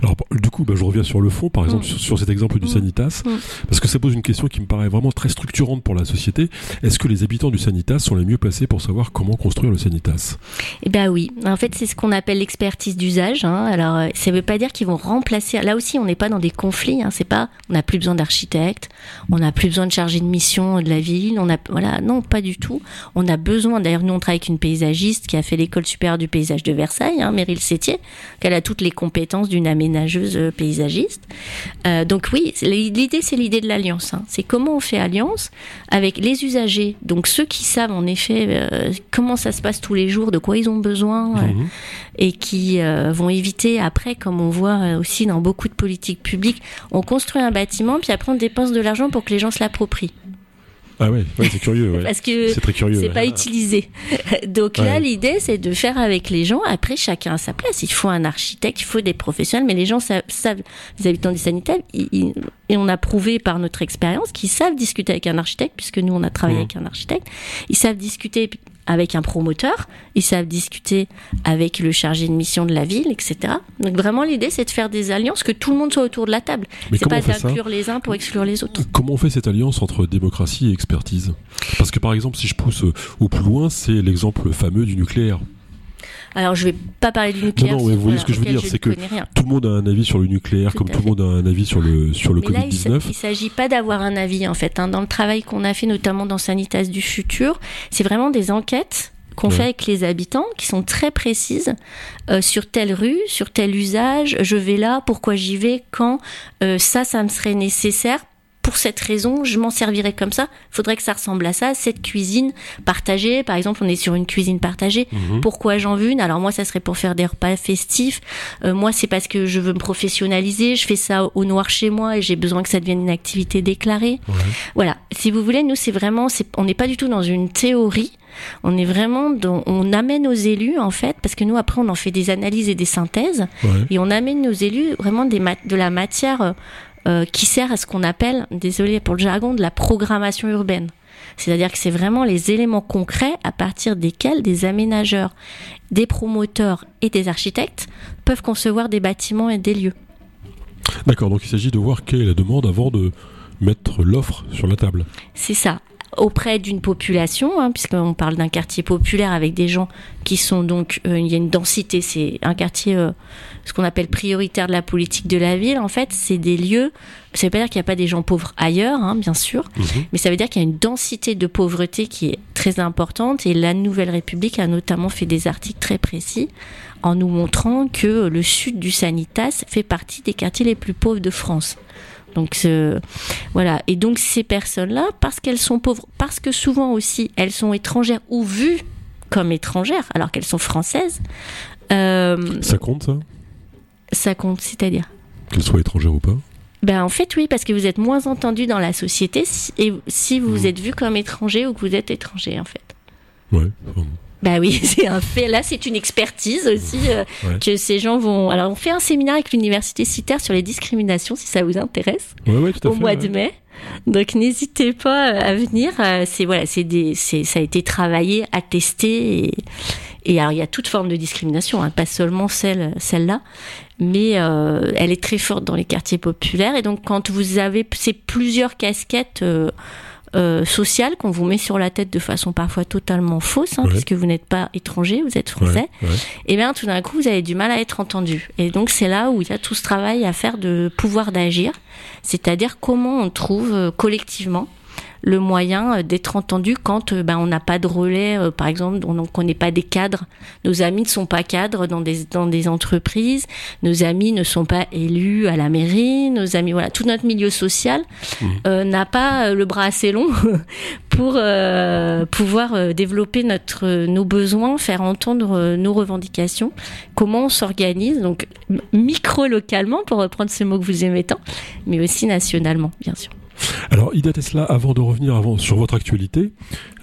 Alors, du coup, bah, je reviens sur le fond, par exemple, mm. sur, cet exemple du mm. Sanitas, mm. parce que ça pose une question qui me paraît vraiment très structurante pour la société. Est-ce que les habitants du Sanitas sont les mieux placés pour savoir comment construire le Sanitas? Eh bien oui. En fait, c'est ce qu'on appelle l'expertise d'usage. Hein. Alors, euh, ça ne veut pas dire qu'ils vont remplacer. Là aussi, on n'est pas dans des conflits. Hein. C'est pas. On n'a plus besoin d'architectes. On n'a plus besoin de chargés de mission de la ville. On a. Voilà. Non, pas du tout. On a besoin, d'ailleurs, nous on travaille avec une paysagiste qui a fait l'école supérieure du paysage de Versailles, hein, Meryl Sétier, qu'elle a toutes les compétences d'une aménageuse euh, paysagiste. Euh, donc oui, l'idée c'est l'idée de l'alliance. Hein. C'est comment on fait alliance avec les usagers, donc ceux qui savent en effet euh, comment ça se passe tous les jours, de quoi ils ont besoin, mhm. et qui vont éviter après, comme on voit aussi dans beaucoup de politiques publiques, on construit un bâtiment, puis après on dépense de l'argent pour que les gens se l'approprient. Ah ouais, c'est curieux. Parce que c'est très curieux. C'est pas utilisé. [laughs] Donc là, l'idée, c'est de faire avec les gens. Après, chacun à sa place. Il faut un architecte, il faut des professionnels, mais les gens savent, les habitants du sanitaire, et on a prouvé par notre expérience qu'ils savent discuter avec un architecte, puisque nous, on a travaillé mmh. avec un architecte. Ils savent discuter avec un promoteur, ils savent discuter avec le chargé de mission de la ville, etc. Donc vraiment l'idée c'est de faire des alliances, que tout le monde soit autour de la table. C'est pas d'inclure les uns pour exclure les autres. Comment on fait cette alliance entre démocratie et expertise? Parce que par exemple si je pousse au plus loin, c'est l'exemple fameux du nucléaire. Alors, je vais pas parler du nucléaire. Non, non, vous voyez ce que je veux dire, c'est que tout le monde a un avis sur le nucléaire, comme tout le monde a un avis sur le sur le Covid 19. il ne s'agit pas d'avoir un avis en fait. Hein. Dans le travail qu'on a fait, notamment dans Sanitas du futur, c'est vraiment des enquêtes qu'on fait avec les habitants, qui sont très précises euh, sur telle rue, sur tel usage, je vais là, pourquoi j'y vais, quand, euh, ça, ça me serait nécessaire pour cette raison, je m'en servirai comme ça. Faudrait que ça ressemble à ça, cette cuisine partagée. Par exemple, on est sur une cuisine partagée. Mhm. Pourquoi j'en veux une? Alors moi, ça serait pour faire des repas festifs. Euh, moi, c'est parce que je veux me professionnaliser. Je fais ça au noir chez moi et j'ai besoin que ça devienne une activité déclarée. Voilà. Si vous voulez, nous, c'est vraiment, on n'est pas du tout dans une théorie. On est vraiment dans, on amène nos élus en fait, parce que nous après on en fait des analyses et des synthèses, et on amène nos élus vraiment des de la matière euh, qui sert à ce qu'on appelle, désolé pour le jargon, de la programmation urbaine. C'est-à-dire que c'est vraiment les éléments concrets à partir desquels des aménageurs, des promoteurs et des architectes peuvent concevoir des bâtiments et des lieux. D'accord, donc il s'agit de voir quelle est la demande avant de mettre l'offre sur la table. C'est ça auprès d'une population, hein, puisqu'on parle d'un quartier populaire avec des gens qui sont donc, euh, il y a une densité, c'est un quartier, euh, ce qu'on appelle prioritaire de la politique de la ville. En fait, c'est des lieux. Ça veut pas dire qu'il n'y a pas des gens pauvres ailleurs, hein, bien sûr, mhm. mais ça veut dire qu'il y a une densité de pauvreté qui est très importante. Et la Nouvelle République a notamment fait des articles très précis en nous montrant que le sud du Sanitas fait partie des quartiers les plus pauvres de France. Donc Voilà. Et donc ces personnes-là, parce qu'elles sont pauvres, parce que souvent aussi elles sont étrangères ou vues comme étrangères, alors qu'elles sont françaises. Euh, ça compte ça? Ça compte, c'est-à-dire? Qu'elles soient étrangères ou pas? Ben en fait oui parce que vous êtes moins entendu dans la société si, et si vous mmh. êtes vu comme étranger ou que vous êtes étranger en fait. Ouais. Bah oui, [laughs] c'est un fait. Là, c'est une expertise aussi euh, que ces gens vont. Alors, on fait un séminaire avec l'université Citer sur les discriminations, si ça vous intéresse, au mois de mai. Donc, n'hésitez pas euh, à venir. Euh, c'est voilà, c'est des, c'est ça a été travaillé, attesté, et, et alors il y a toute forme de discrimination, hein, pas seulement celle, celle-là, mais elle est très forte dans les quartiers populaires. Et donc, quand vous avez ces plusieurs casquettes euh, social qu'on vous met sur la tête de façon parfois totalement fausse, hein, puisque vous n'êtes pas étranger, vous êtes français, et eh bien tout d'un coup vous avez du mal à être entendu. Et donc c'est là où il y a tout ce travail à faire de pouvoir d'agir, c'est-à-dire comment on trouve euh, collectivement le moyen euh, d'être entendu quand euh, ben, on n'a pas de relais, euh, par exemple, on n'est pas des cadres. Nos amis ne sont pas cadres dans des, dans des entreprises, nos amis ne sont pas élus à la mairie, nos amis, voilà, tout notre milieu social mmh. n'a pas le bras assez long [laughs] pour pouvoir développer notre, nos besoins, faire entendre nos revendications, comment on s'organise, donc micro-localement, pour reprendre ce mot que vous aimez tant, mais aussi nationalement, bien sûr. Alors, Ida Tesla, avant de revenir avant, sur votre actualité,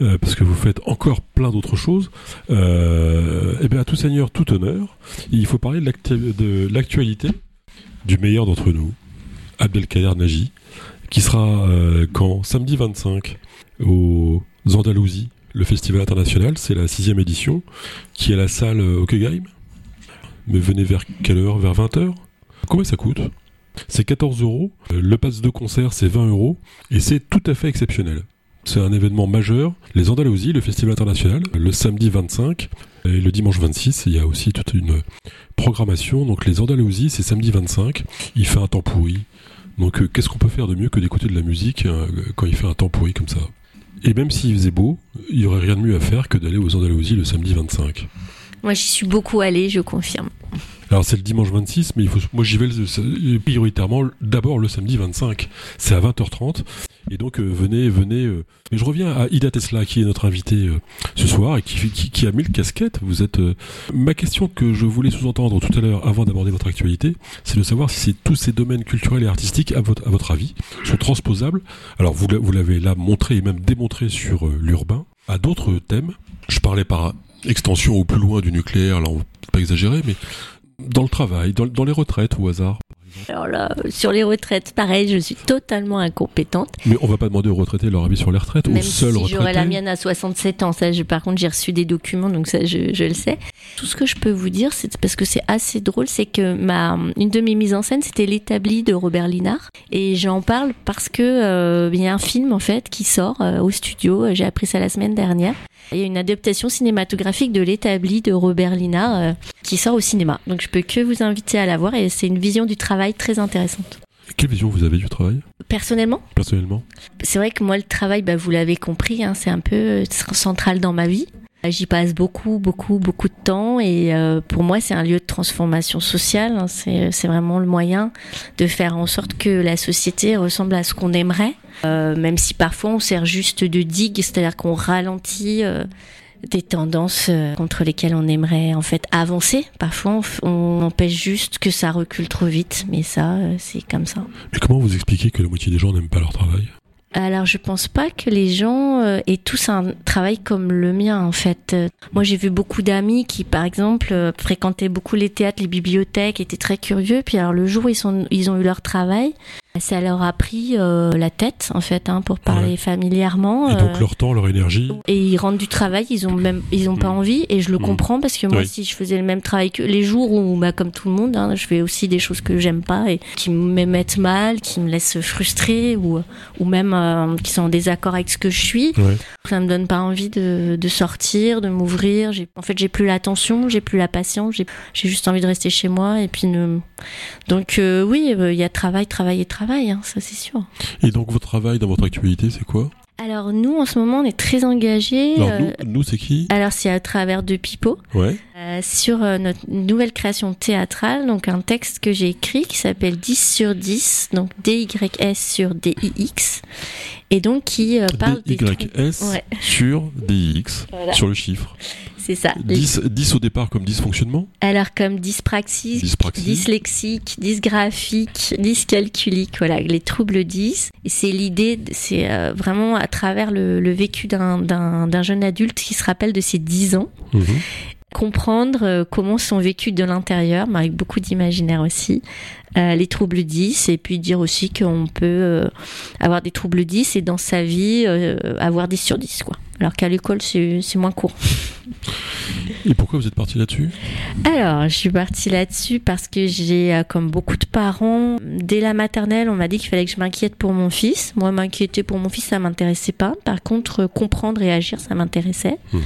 euh, parce que vous faites encore plein d'autres choses, euh, eh bien, à tout seigneur, tout honneur, il faut parler de l'actualité du meilleur d'entre nous, Abdelkader Nagy, qui sera euh, quand Samedi 25 aux Andalousie, le festival international, c'est la sixième édition, qui est la salle Hockeheim. Mais venez vers quelle heure? Vers 20h Combien ça coûte? C'est 14 euros. Le pass de concert, c'est 20 euros. Et c'est tout à fait exceptionnel. C'est un événement majeur. Les Andalousies, le festival international, le samedi 25 et le dimanche 26, il y a aussi toute une programmation. Donc les Andalousies, c'est samedi 25. Il fait un temps pourri. Donc euh, qu'est-ce qu'on peut faire de mieux que d'écouter de la musique euh, quand il fait un temps pourri comme ça? Et même s'il faisait beau, il n'y aurait rien de mieux à faire que d'aller aux Andalousies le samedi 25. Moi, j'y suis beaucoup allé, je confirme. Alors c'est le dimanche 26, mais il faut, moi j'y vais prioritairement d'abord le samedi 25. C'est à 20h30. Et donc euh, venez, venez. Euh, mais je reviens à Ida Tesla qui est notre invitée euh, ce soir et qui, qui, qui, a mille casquettes. Vous êtes. Ma question que je voulais sous-entendre tout à l'heure avant d'aborder votre actualité, c'est de savoir si tous ces domaines culturels et artistiques, à votre, à votre avis, sont transposables. Alors vous, vous l'avez là montré et même démontré sur l'urbain à d'autres thèmes. Je parlais par extension au plus loin du nucléaire, là on peut pas exagérer, mais dans le travail, dans, dans les retraites au hasard alors là, sur les retraites, pareil, je suis totalement incompétente. Mais on va pas demander aux retraités leur avis sur les retraites, Même seul si j'aurais la mienne à 67 ans, ça, je, par contre, j'ai reçu des documents, donc ça, je, je, le sais. Tout ce que je peux vous dire, c'est parce que c'est assez drôle, c'est que ma, une de mes mises en scène, c'était l'établi de Robert Linard, et j'en parle parce que euh, il y a un film en fait qui sort euh, au studio. J'ai appris ça la semaine dernière. Il y a une adaptation cinématographique de l'établi de Robert Linard euh, qui sort au cinéma. Donc je peux que vous inviter à la voir et c'est une vision du travail très intéressante. Quelle vision vous avez du travail? Personnellement? Personnellement? C'est vrai que moi, le travail, bah, vous l'avez compris, hein, c'est un peu euh, central dans ma vie. J'y passe beaucoup, beaucoup, beaucoup de temps et euh, pour moi c'est un lieu de transformation sociale. Hein. c'est, vraiment le moyen de faire en sorte que la société ressemble à ce qu'on aimerait, euh, même si parfois on sert juste de digue, c'est-à-dire qu'on ralentit euh, des tendances contre lesquelles on aimerait en fait avancer. Parfois on, empêche juste que ça recule trop vite, mais ça c'est comme ça. Mais comment vous expliquez que la moitié des gens n'aiment pas leur travail? Alors je pense pas que les gens euh, aient tous un travail comme le mien en fait. Moi j'ai vu beaucoup d'amis qui par exemple euh, fréquentaient beaucoup les théâtres, les bibliothèques, étaient très curieux. Puis alors le jour ils sont ils ont eu leur travail, ça leur a pris euh, la tête en fait hein, pour parler familièrement. Et donc euh, leur temps, leur énergie. Et ils rentrent du travail, ils ont même ils ont pas mm. envie et je le mm. comprends parce que moi si je faisais le même travail que les jours où bah comme tout le monde, hein, je fais aussi des choses que j'aime pas et qui me mettent mal, qui me laissent frustrer ou ou même euh, qui sont en désaccord avec ce que je suis. Ouais. Ça me donne pas envie de, de sortir, de m'ouvrir. En fait j'ai plus l'attention, j'ai plus la patience, j'ai juste envie de rester chez moi et puis ne... donc oui il y a travail, travail et travail Hein, ça c'est sûr. Et donc votre travail dans votre actualité, c'est quoi? Alors nous, en ce moment, on est très engagés. Alors nous, euh, c'est qui? Alors c'est à travers de Pipo. Ouais. Euh, sur euh, notre nouvelle création théâtrale, donc un texte que j'ai écrit qui s'appelle 10 sur 10, donc DYS sur DIX, et donc qui euh, parle des DYS Ouais. sur DIX, Voilà. sur le chiffre. C'est ça. 10, 10 au départ comme dysfonctionnement Alors comme dyspraxie, Dyspraxie. dyslexique, dysgraphique, dyscalculique, voilà, les troubles 10. Et c'est l'idée, c'est euh, vraiment à travers le, le vécu d'un- jeune adulte qui se rappelle de ses 10 ans, Mhm. comprendre euh, comment sont vécus de l'intérieur, mais avec beaucoup d'imaginaire aussi, euh, les troubles 10, et puis dire aussi qu'on peut euh, avoir des troubles 10 et dans sa vie euh, avoir 10 sur 10, quoi. Alors qu'à l'école, c'est moins court. Et pourquoi vous êtes parti là-dessus? Alors, je suis partie là-dessus parce que j'ai, euh, comme beaucoup de parents, dès la maternelle, on m'a dit qu'il fallait que je m'inquiète pour mon fils. Moi, m'inquiéter pour mon fils, ça m'intéressait pas. Par contre, euh, comprendre et agir, ça m'intéressait. Mhm.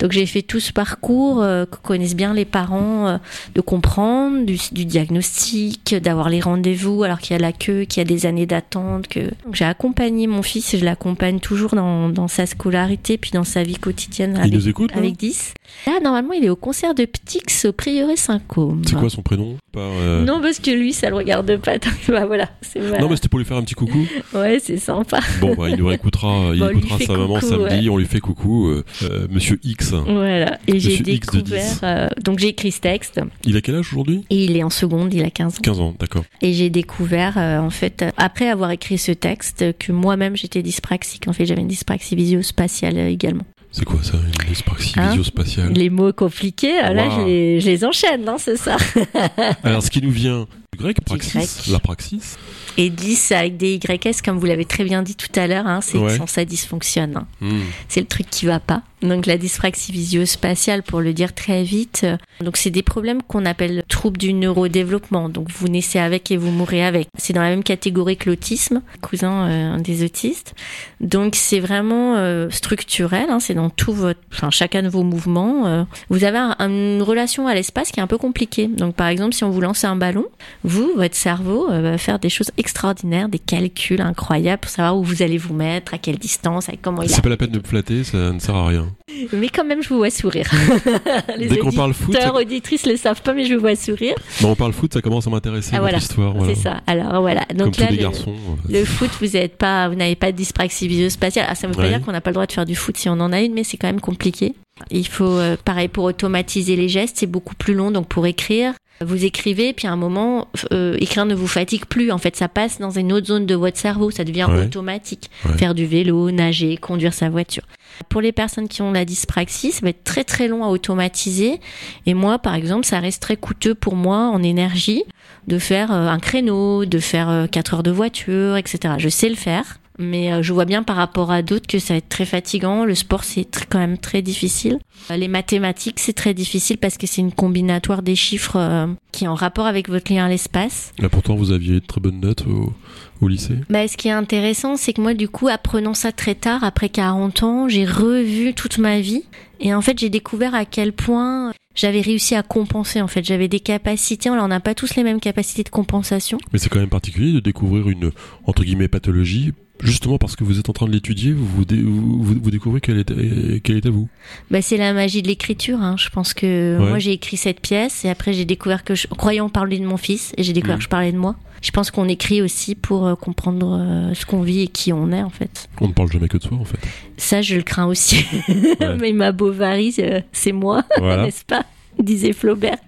Donc, j'ai fait tout ce parcours euh, que connaissent bien les parents, euh, de comprendre, du, du diagnostic, d'avoir les rendez-vous alors qu'il y a la queue, qu'il y a des années d'attente. Que... J'ai accompagné mon fils et je l'accompagne toujours dans, dans sa scolarité puis dans sa vie quotidienne Il avec, nous écoute là avec 10. Là, normalement, il est au concert de Ptix au Prieuré Saint-Côme. C'est quoi son prénom? Par, euh, Non, parce que lui, ça le regarde pas. [laughs] Bah, voilà, c'est mal. Non, mais c'était pour lui faire un petit coucou. Ouais, c'est sympa. Bon, bah, il nous réécoutera, [laughs] il Bon, écoutera sa maman samedi, on lui fait coucou, euh, euh, Monsieur X. Voilà. Et j'ai découvert. 10. donc, j'ai écrit ce texte. Il a quel âge aujourd'hui? Et il est en seconde, il a 15 ans. 15 ans, d'accord. Et j'ai découvert, en fait, après avoir écrit ce texte, que moi-même j'étais dyspraxique. En fait, j'avais une dyspraxie visio-spatiale également. C'est quoi ça, une dyspraxie Hein visio-spatiale Les mots compliqués, euh, là, je les, enchaîne, non, c'est ça. [laughs] Alors, ce qui nous vient du grec, praxis, grec. la praxis. Et 10 avec des YS, comme vous l'avez très bien dit tout à l'heure, hein, c'est Ouais. sans ça dysfonctionne. hein. Hmm. c'est le truc qui va pas. Donc la dyspraxie visio-spatiale, pour le dire très vite, donc c'est des problèmes qu'on appelle troubles du neurodéveloppement. Donc vous naissez avec et vous mourrez avec. C'est dans la même catégorie que l'autisme, cousin euh, des autistes. Donc c'est vraiment euh, structurel. hein, c'est dans tout votre, enfin chacun de vos mouvements. euh, vous avez un- une relation à l'espace qui est un peu compliquée. Donc par exemple, si on vous lance un ballon, vous, votre cerveau euh, va faire des choses extraordinaires, des calculs incroyables pour savoir où vous allez vous mettre, à quelle distance, avec comment il C'est pas la peine de me flatter, ça ne sert à rien. Mais quand même, je vous vois sourire. [laughs] Les Dès qu'on parle foot, auditeurs, ça- auditrices le savent pas, mais je vous vois sourire. Bon, on parle foot, ça commence à m'intéresser, Ah, voilà. histoire. voilà. C'est ça. Alors voilà. Comme Donc tous là, les le, garçons. le foot, vous êtes pas, vous n'avez pas de dyspraxie visio-spatiale. Ah, ça veut pas Ouais. dire qu'on n'a pas le droit de faire du foot si on en a une, mais c'est quand même compliqué. Il faut, euh, pareil, pour automatiser les gestes, c'est beaucoup plus long. Donc pour écrire, vous écrivez, puis à un moment, euh, écrire ne vous fatigue plus. En fait, ça passe dans une autre zone de votre cerveau. Ça devient Ouais. automatique. Ouais. Faire du vélo, nager, conduire sa voiture. Pour les personnes qui ont la dyspraxie, ça va être très très long à automatiser. Et moi, par exemple, ça reste très coûteux pour moi en énergie de faire euh, un créneau, de faire euh, 4 heures de voiture, etc. Je sais le faire. Mais euh, je vois bien par rapport à d'autres que ça va être très fatigant. Le sport, c'est quand même très difficile. Euh, Les mathématiques, c'est très difficile parce que c'est une combinatoire des chiffres euh, qui est en rapport avec votre lien à l'espace. Là, pourtant, vous aviez de très bonnes notes au, au lycée. Bah, ce qui est intéressant, c'est que moi, du coup, apprenant ça très tard, après 40 ans, j'ai revu toute ma vie. Et en fait, j'ai découvert à quel point j'avais réussi à compenser. En fait, j'avais des capacités. On n'a pas tous les mêmes capacités de compensation. Mais c'est quand même particulier de découvrir une, entre guillemets, pathologie. Justement parce que vous êtes en train de l'étudier, vous, vous, dé- vous, vous- vous découvrez qu'elle est à vous. Bah, c'est la magie de l'écriture. Hein. Je pense que Ouais. moi, j'ai écrit cette pièce et après, j'ai découvert que je croyant parler de mon fils et j'ai découvert Mhm. que je parlais de moi. Je pense qu'on écrit aussi pour euh, comprendre euh, ce qu'on vit et qui on est, en fait. On ne parle jamais que de soi, en fait. Ça, je le crains aussi. [laughs] Mais ma Bovary, euh, c'est moi, Voilà. [laughs] n'est-ce pas? Disait Flaubert.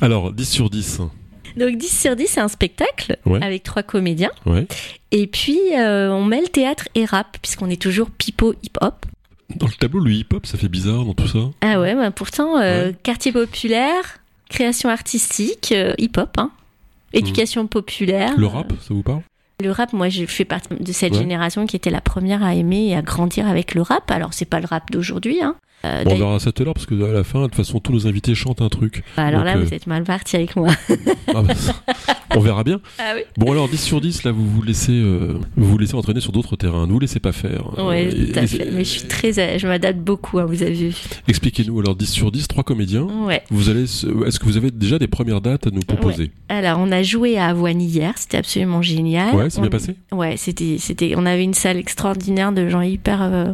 Alors, 10 sur 10. Donc 10 sur 10, c'est un spectacle Ouais. avec trois comédiens. Ouais. Et puis, euh, on mêle théâtre et rap, puisqu'on est toujours pipo hip-hop. Dans le tableau, le hip-hop, ça fait bizarre dans tout ça. Ah ouais, bah pourtant, euh, Ouais. quartier populaire, création artistique, euh, hip-hop, hein. éducation populaire. Le rap, ça vous parle? Le rap, moi, je fais partie de cette Ouais. génération qui était la première à aimer et à grandir avec le rap. Alors, c'est pas le rap d'aujourd'hui, hein. Euh, Bon, on verra ça tout à l'heure parce que à la fin, de toute façon, tous nos invités chantent un truc. bah, alors donc, là, euh, vous êtes mal parti avec moi. [laughs] Ah bah, [laughs] on verra bien. Ah oui Bon alors 10 sur 10, là vous vous laissez, euh, vous vous laissez entraîner sur d'autres terrains, ne vous laissez pas faire. Euh, tout à fait. Mais je suis très, je m'adapte beaucoup, hein, vous avez vu. Expliquez-nous alors 10 sur 10, trois comédiens. Ouais. Vous allez, est-ce que vous avez déjà des premières dates à nous proposer? Alors, on a joué à Avoine hier, c'était absolument génial. Ouais, c'est On- bien passé? Ouais, c'était, c'était, on avait une salle extraordinaire de gens hyper euh,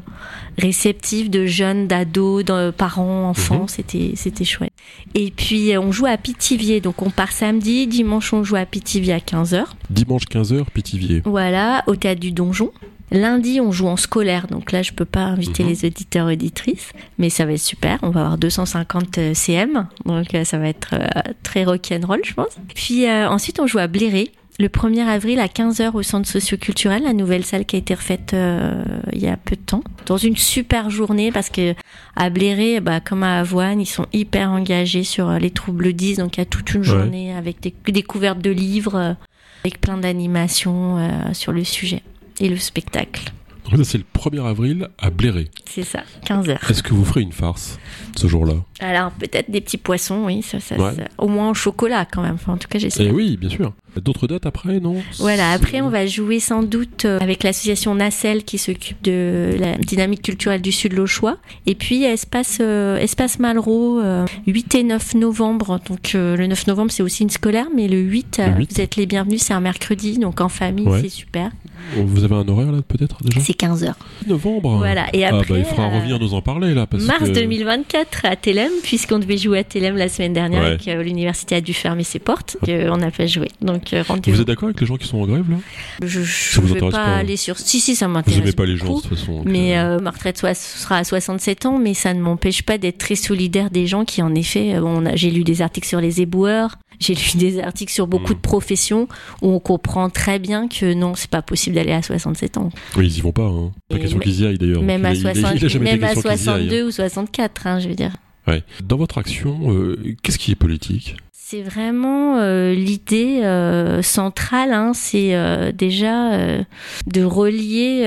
réceptifs, de jeunes, d'ados. De parents, enfants, Mhm. c'était c'était chouette. Et puis euh, on joue à Pithiviers, donc on part samedi, dimanche on joue à Pithiviers à 15h. Dimanche 15h, Pétivier. Voilà, au théâtre du Donjon. Lundi, on joue en scolaire, donc là, je peux pas inviter Mhm. les auditeurs auditrices, mais ça va être super. On va avoir 250 euh, CM, donc euh, ça va être euh, très rock'n'roll, je pense. Puis euh, ensuite, on joue à Bléré. Le 1er avril à 15h au centre socioculturel, la nouvelle salle qui a été refaite euh, il y a peu de temps, dans une super journée parce que à Bléré, bah, comme à Avoine, ils sont hyper engagés sur euh, les troubles 10, donc il y a toute une Ouais. journée avec des découvertes de livres, euh, avec plein d'animations euh, sur le sujet et le spectacle. Donc ça, c'est le 1er avril à Bléré. C'est ça, 15 heures. Est-ce que vous ferez une farce ce jour-là? Alors peut-être des petits poissons, oui, ça, ça, Ouais. ça- au moins en chocolat quand même. Enfin, en tout cas, j'espère. Eh oui, bien sûr. D'autres dates après, non? Voilà, après on va jouer sans doute euh, avec l'association Nacelle qui s'occupe de la dynamique culturelle du Sud Lochois. Et puis Espace, euh, Espace Malraux, euh, 8 et 9 novembre. Donc euh, le 9 novembre c'est aussi une scolaire, mais le 8, euh, Le 8. vous êtes les bienvenus, c'est un mercredi, donc en famille Ouais. c'est super. Vous avez un horaire là peut-être déjà? C'est 15 heures. Novembre. Voilà, et ah bah après, il faudra euh, revenir nous en parler là parce Mars que 2024 à Télém, puisqu'on devait jouer à Télém la semaine dernière Ouais. et que l'université a dû fermer ses portes, que on n'a pas joué. Donc euh, vous êtes d'accord avec les gens qui sont en grève là? Je, vous je vais pas, pas, hein? aller sur. Si si, ça Vous m'intéresse. aimez pas les gens de toute façon. Mais euh, euh, ma retraite soit, sera à 67 ans, mais ça ne m'empêche pas d'être très solidaire des gens qui, en effet, euh, j'ai lu des articles sur les éboueurs, [laughs] j'ai lu des articles sur beaucoup Mhm. de professions où on comprend très bien que non, c'est pas possible d'aller à 67 ans. Oui, ils y vont pas. Hein. Pas question qu'ils y aillent d'ailleurs. Même à, a- il a- 60 il a jamais été même à question qu'ils y aillent, hein. 62 ou 64, hein, je veux dire. Ouais. Dans votre action, euh, qu'est-ce qui est politique? C'est vraiment euh, l'idée euh, centrale, hein, c'est euh, déjà de relier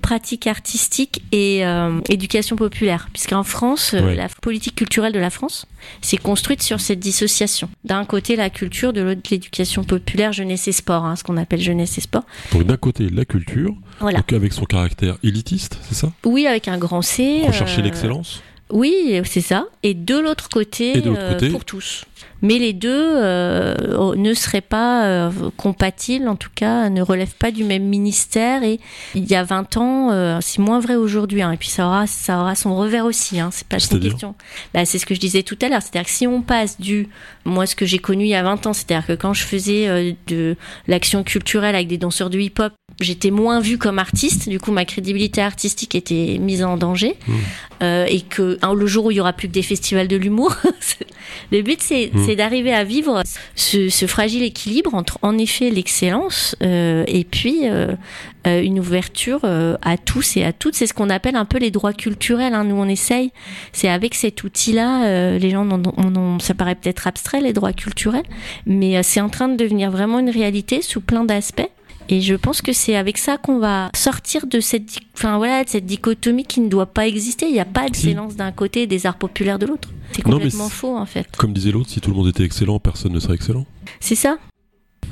pratique artistique et éducation populaire, puisqu'en France, la politique culturelle de la France s'est construite sur cette dissociation. D'un côté la culture, de l'autre l'éducation populaire, jeunesse et sport, hein, ce qu'on appelle jeunesse et sport. Donc d'un côté la culture, Voilà. donc avec son caractère élitiste, c'est ça? Oui, avec un grand C. Rechercher l'excellence. Oui, c'est ça. Et de l'autre côté, euh, côté pour tous. Mais les deux euh, ne seraient pas euh, compatibles, en tout cas, ne relèvent pas du même ministère. Et il y a 20 ans, euh, c'est moins vrai aujourd'hui. hein. Et puis ça aura, ça aura son revers aussi. Hein. C'est pas une question. Bah, c'est ce que je disais tout à l'heure. C'est-à-dire que si on passe du, moi, ce que j'ai connu il y a 20 ans, c'est-à-dire que quand je faisais de l'action culturelle avec des danseurs de hip-hop, j'étais moins vue comme artiste. Du coup, ma crédibilité artistique était mise en danger. Mmh. Euh, et que hein, le jour où il y aura plus que des festivals de l'humour, [laughs] le but c'est Mm. c'est d'arriver à vivre ce, ce fragile équilibre entre en effet l'excellence euh, et puis euh, euh, une ouverture euh, à tous et à toutes. C'est ce qu'on appelle un peu les droits culturels. Hein. Nous on essaye. C'est avec cet outil-là, euh, les gens, en ont- ça paraît peut-être abstrait les droits culturels, mais euh, c'est en train de devenir vraiment une réalité sous plein d'aspects. Et je pense que c'est avec ça qu'on va sortir de cette, enfin voilà, de cette dichotomie qui ne doit pas exister. Il n'y a pas d'excellence d'un côté et des arts populaires de l'autre. C'est Non, mais complètement faux en fait. Comme disait l'autre, si tout le monde était excellent, personne ne serait excellent. C'est ça.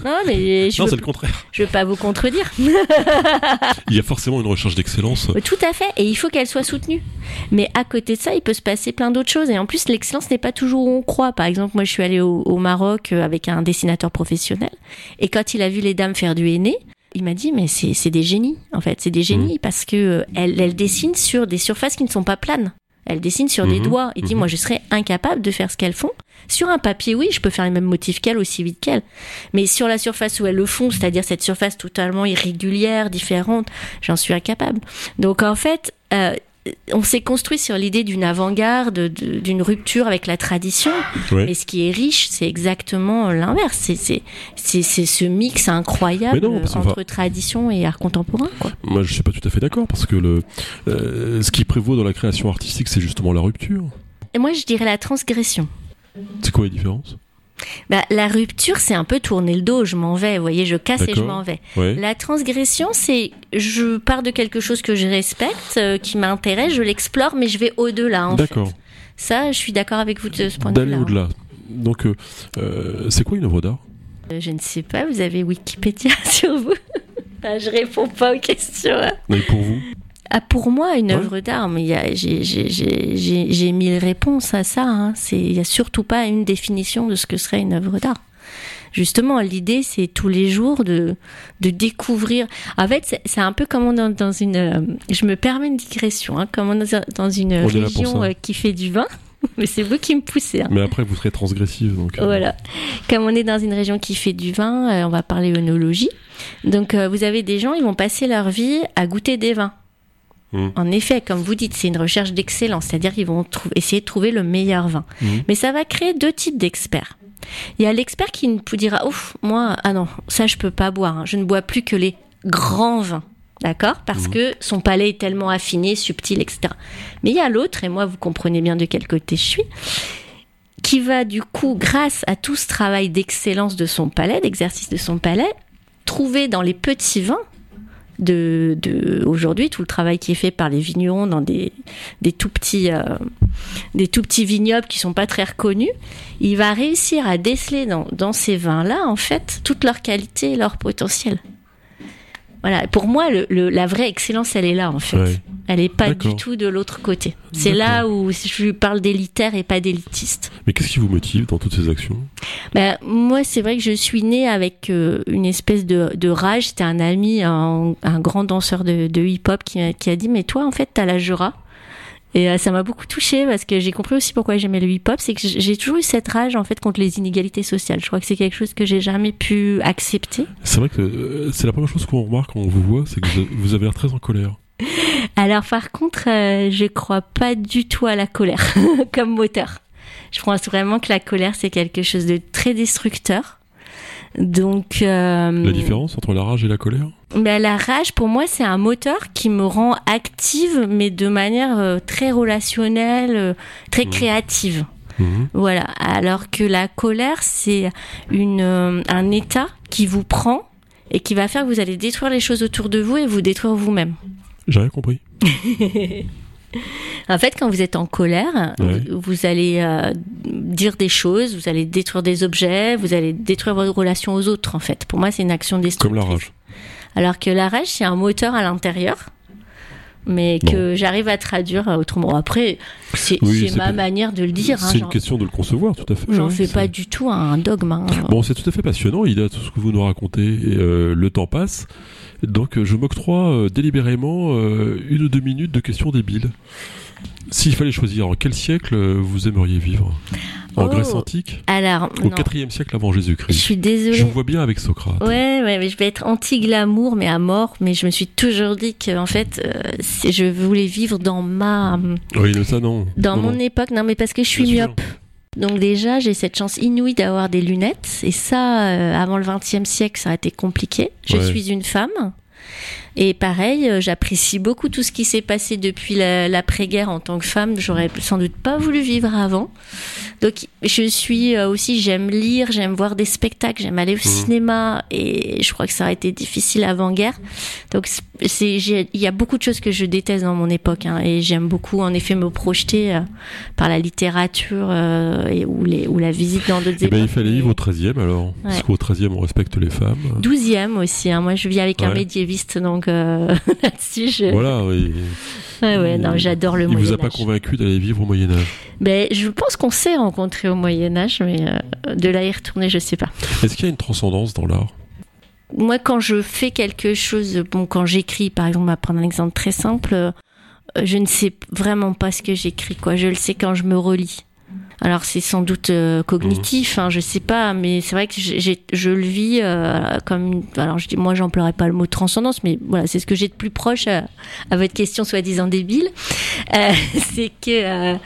Non, mais je non, veux, c'est le contraire. je veux pas vous contredire. [laughs] Il y a forcément une recherche d'excellence. Tout à fait, et il faut qu'elle soit soutenue. Mais à côté de ça, il peut se passer plein d'autres choses. Et en plus, l'excellence n'est pas toujours où on croit. Par exemple, moi, je suis allée au, au Maroc euh, avec un dessinateur professionnel, et quand il a vu les dames faire du henné, il m'a dit mais c'est des génies en fait, c'est des génies parce que euh, elles, elles dessinent sur des surfaces qui ne sont pas planes. Elles dessinent sur des Mhm. doigts. Il dit Mhm. moi je serais incapable de faire ce qu'elles font. Sur un papier, oui, je peux faire les mêmes motifs qu'elles aussi vite qu'elles. Mais sur la surface où elles le font, c'est-à-dire cette surface totalement irrégulière, différente, j'en suis incapable. Donc en fait, euh, on s'est construit sur l'idée d'une avant-garde, de- d'une rupture avec la tradition. Ouais. Mais ce qui est riche, c'est exactement l'inverse. C'est- ce mix incroyable non, entre tradition et art contemporain. Quoi. Moi, je suis pas tout à fait d'accord parce que le, euh, ce qui prévaut dans la création artistique, c'est justement la rupture. Et moi, je dirais la transgression. C'est quoi la différence? Bah, la rupture, c'est un peu tourner le dos, je m'en vais, vous voyez, je casse et je m'en vais. La transgression, c'est je pars de quelque chose que je respecte, euh, qui m'intéresse, je l'explore, mais je vais au-delà. en D'accord. fait. Ça, je suis d'accord avec vous de ce point de D'aller vue-là. au-delà. Donc, euh, euh, c'est quoi une œuvre d'art? Je ne sais pas, vous avez Wikipédia [laughs] sur vous? Bah, Je réponds pas aux questions. hein. Mais pour vous? Ah, pour moi, une Ouais. œuvre d'art, j'ai- mille réponses à ça. hein. Il n'y a surtout pas une définition de ce que serait une œuvre d'art. justement, l'idée, c'est tous les jours de, de découvrir. En fait, c'est un peu comme dans, dans une. Euh, je me permets une digression, hein, comme dans, dans une région euh, qui fait du vin. [laughs] Mais c'est vous qui me poussez. Hein. Mais après, vous serez transgressive. Donc, euh. Voilà. Comme on est dans une région qui fait du vin, on va parler œnologie. Donc, vous avez des gens, ils vont passer leur vie à goûter des vins. Mmh. En effet, comme vous dites, c'est une recherche d'excellence, c'est-à-dire qu'ils vont essayer de trouver le meilleur vin. Mmh. Mais ça va créer deux types d'experts. Il y a l'expert qui vous dira, ouf, moi, ah non, ça je peux pas boire, hein. je ne bois plus que les grands vins. D'accord? Parce mmh. que son palais est tellement affiné, subtil, etc. Mais il y a l'autre, et moi vous comprenez bien de quel côté je suis, qui va du coup, grâce à tout ce travail d'excellence de son palais, d'exercice de son palais, trouver dans les petits vins de, aujourd'hui, tout le travail qui est fait par les vignerons dans des, des tout petits euh, des tout petits vignobles qui sont pas très reconnus, il va réussir à déceler dans, dans ces vins-là en fait toute leur qualité et leur potentiel. Voilà, pour moi, le, la vraie excellence, elle est là en fait. Elle n'est pas du tout de l'autre côté. C'est là où je parle d'élitaire et pas d'élitiste. Mais qu'est-ce qui vous motive dans toutes ces actions? Ben, Moi, c'est vrai que je suis née avec euh, une espèce de, de rage. C'était un ami, un, un, grand danseur de, de hip-hop qui, qui, a dit Mais toi, en fait, t'as la Jura. Et euh, ça m'a beaucoup touchée parce que j'ai compris aussi pourquoi j'aimais le hip-hop, c'est que j'ai toujours eu cette rage en fait contre les inégalités sociales. Je crois que c'est quelque chose que j'ai jamais pu accepter. C'est vrai que euh, c'est la première chose qu'on remarque quand on vous voit, c'est que vous avez l'air très en colère. [laughs] Alors par contre, euh, je crois pas du tout à la colère [laughs] comme moteur. Je pense vraiment que la colère c'est quelque chose de très destructeur. Donc la différence entre la rage et la colère? Ben, la rage, pour moi, c'est un moteur qui me rend active, mais de manière euh, très relationnelle, euh, très mmh. créative. Mmh. Voilà. Alors que la colère, c'est une euh, un état qui vous prend et qui va faire que vous allez détruire les choses autour de vous et vous détruire vous-même. J'ai rien compris. [laughs] en fait, quand vous êtes en colère, vous, allez dire des choses, vous allez détruire des objets, vous allez détruire vos relations aux autres. En fait, pour moi, c'est une action destructrice. Comme la rage. Alors que la rage, c'est un moteur à l'intérieur mais que j'arrive à traduire autrement. Après, c'est ma manière de le dire. Hein, c'est une question de le concevoir, tout à fait. J'en fais pas du tout un dogme. Hein. Bon, c'est tout à fait passionnant, Il a tout ce que vous nous racontez. Et, euh, le temps passe. Donc, je m'octroie euh, délibérément euh, une ou deux minutes de questions débiles. S'il fallait choisir, en quel siècle vous aimeriez vivre? En Grèce oh. antique? Alors, Au 4 siècle avant Jésus-Christ? Je suis désolée. Je vous vois bien avec Socrate. Ouais, ouais, mais je vais être anti-glamour, mais à mort. Mais je me suis toujours dit que, en fait, euh, je voulais vivre dans ma. Oui, ça, non. Dans mon époque, non, mais parce que je suis myope. Donc déjà, j'ai cette chance inouïe d'avoir des lunettes. Et ça, euh, avant le 20e siècle, ça a été compliqué. Je suis une femme. Et pareil, euh, j'apprécie beaucoup tout ce qui s'est passé depuis l'après-guerre en tant que femme. J'aurais sans doute pas voulu vivre avant. Donc je suis euh, aussi, j'aime lire, j'aime voir des spectacles, j'aime aller au mmh. cinéma et je crois que ça aurait été difficile avant-guerre. Donc il y a beaucoup de choses que je déteste dans mon époque hein, et j'aime beaucoup en effet me projeter euh, par la littérature et, ou, les, ou la visite dans d'autres eh ben, il fallait vivre au 13e alors, parce qu'au 13e on respecte les femmes. 12e aussi, hein. moi je vis avec un médiéviste donc euh, [laughs] là-dessus je... Voilà, oui. Ouais, ouais, non, j'adore le Moyen-Âge. Vous a pas convaincu d'aller vivre au Moyen-Âge ben, Je pense qu'on s'est rencontrés au Moyen-Âge, mais euh, de là y retourner, je sais pas. Est-ce qu'il y a une transcendance dans l'art? Moi, quand je fais quelque chose, bon, quand j'écris, par exemple, on va prendre un exemple très simple, euh, je ne sais vraiment pas ce que j'écris, quoi. Je le sais quand je me relis. Alors c'est sans doute euh, cognitif, hein, je sais pas, mais c'est vrai que je le vis euh, comme. Alors je dis, moi j'emploierais pas le mot transcendance, mais voilà, c'est ce que j'ai de plus proche à, votre question soi-disant débile. Euh, [laughs] c'est que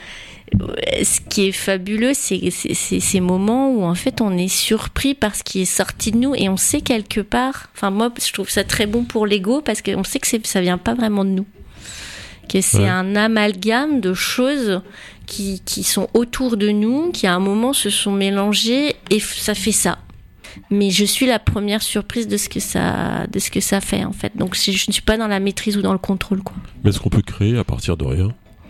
ce qui est fabuleux, c'est ces moments où en fait on est surpris par ce qui est sorti de nous et on sait quelque part. Enfin moi, je trouve ça très bon pour l'ego parce qu'on sait que ça vient pas vraiment de nous, que c'est un amalgame de choses qui, qui sont autour de nous, qui à un moment se sont mélangés et ça fait ça. Mais je suis la première surprise de ce que ça, de ce que ça fait en fait. Donc je ne suis pas dans la maîtrise ou dans le contrôle quoi. Mais est-ce qu'on peut créer à partir de rien?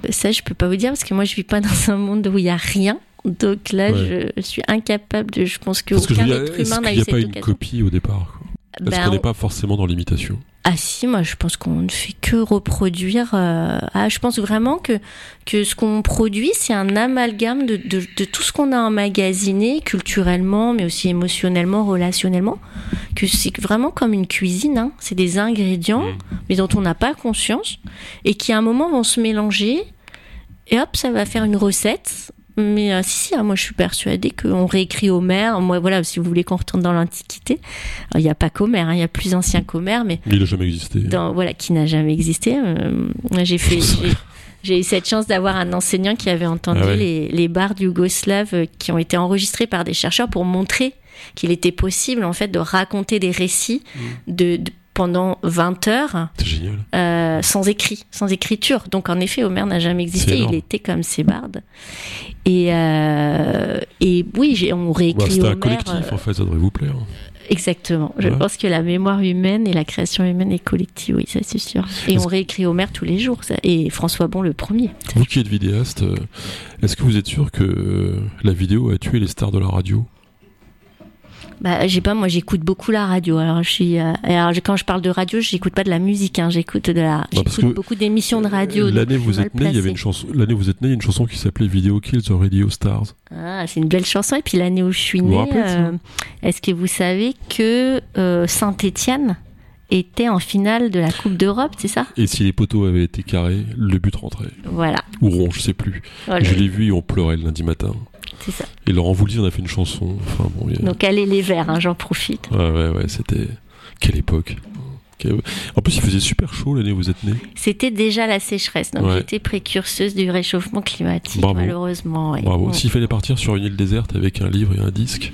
Ça je peux pas vous dire parce que moi je vis pas [laughs] dans un monde où il y a rien. Donc là je suis incapable de. Je pense qu'aucun être humain n'a Il n'y a pas une copie au départ. Parce Ben, qu'on n'est pas forcément dans l'imitation? Ah si, moi je pense qu'on ne fait que reproduire. euh, Ah, je pense vraiment que, que ce qu'on produit, c'est un amalgame de, de, de tout ce qu'on a emmagasiné culturellement, mais aussi émotionnellement, relationnellement. Que c'est vraiment comme une cuisine. hein. C'est des ingrédients, Mm. mais dont on n'a pas conscience et qui à un moment vont se mélanger. Et hop, ça va faire une recette. Mais euh, si, si, hein, moi je suis persuadée qu'on réécrit Homère. Moi, voilà, si vous voulez qu'on retourne dans l'Antiquité, il n'y a pas qu'Homère, hein, il y a plus ancien qu'Homère, mais Il n'a jamais existé. dans, voilà, qui n'a jamais existé. Euh, j'ai fait, j'ai- j'ai eu cette chance d'avoir un enseignant qui avait entendu Ah ouais. les, les bardes yougoslaves euh, qui ont été enregistrés par des chercheurs pour montrer qu'il était possible en fait de raconter des récits Mm. de, de- pendant 20 heures euh, sans écrit, sans écriture. Donc en effet, Homère n'a jamais existé. Il était comme. Et, euh, et oui, on Bah, réécrit C'était un collectif, euh, en fait, ça devrait vous plaire. Exactement. Je Ouais. pense que la mémoire humaine et la création humaine est collective, oui, ça c'est sûr. Et Est-ce- on réécrit Homère tous les jours, ça. et François Bon le premier. Vous qui êtes vidéaste, est-ce que vous êtes sûr que la vidéo a tué les stars de la radio? Bah, j'ai pas, moi j'écoute beaucoup la radio. Alors, je suis, euh, alors je- quand je parle de radio, j'écoute pas de la musique, hein, j'écoute de la, parce j'écoute beaucoup d'émissions de radio. L'année vous êtes né, il y avait une chanson. L'année vous êtes né, il y a une chanson qui s'appelait Video Kills the Radio Stars. Ah, c'est une belle chanson. Et puis l'année où je suis ça euh, est-ce que vous savez que euh, Saint-Étienne était en finale de la Coupe d'Europe, c'est ça? Et si les poteaux avaient été carrés, le but rentrait. Voilà, Ou rond, je sais plus. Voilà, Je l'ai vu et on pleurait le lundi matin. c'est ça. Et Laurent Voulzy en a fait une chanson. Enfin bon, a- Donc allez les verts, hein, j'en profite. Ouais, ouais, ouais, c'était. Quelle époque. En plus, il faisait super chaud l'année où vous êtes né. C'était déjà la sécheresse, donc Ouais. j'étais précurseuse du réchauffement climatique, Bravo. malheureusement. ouais. Bravo. S'il fallait partir sur une île déserte avec un livre et un disque,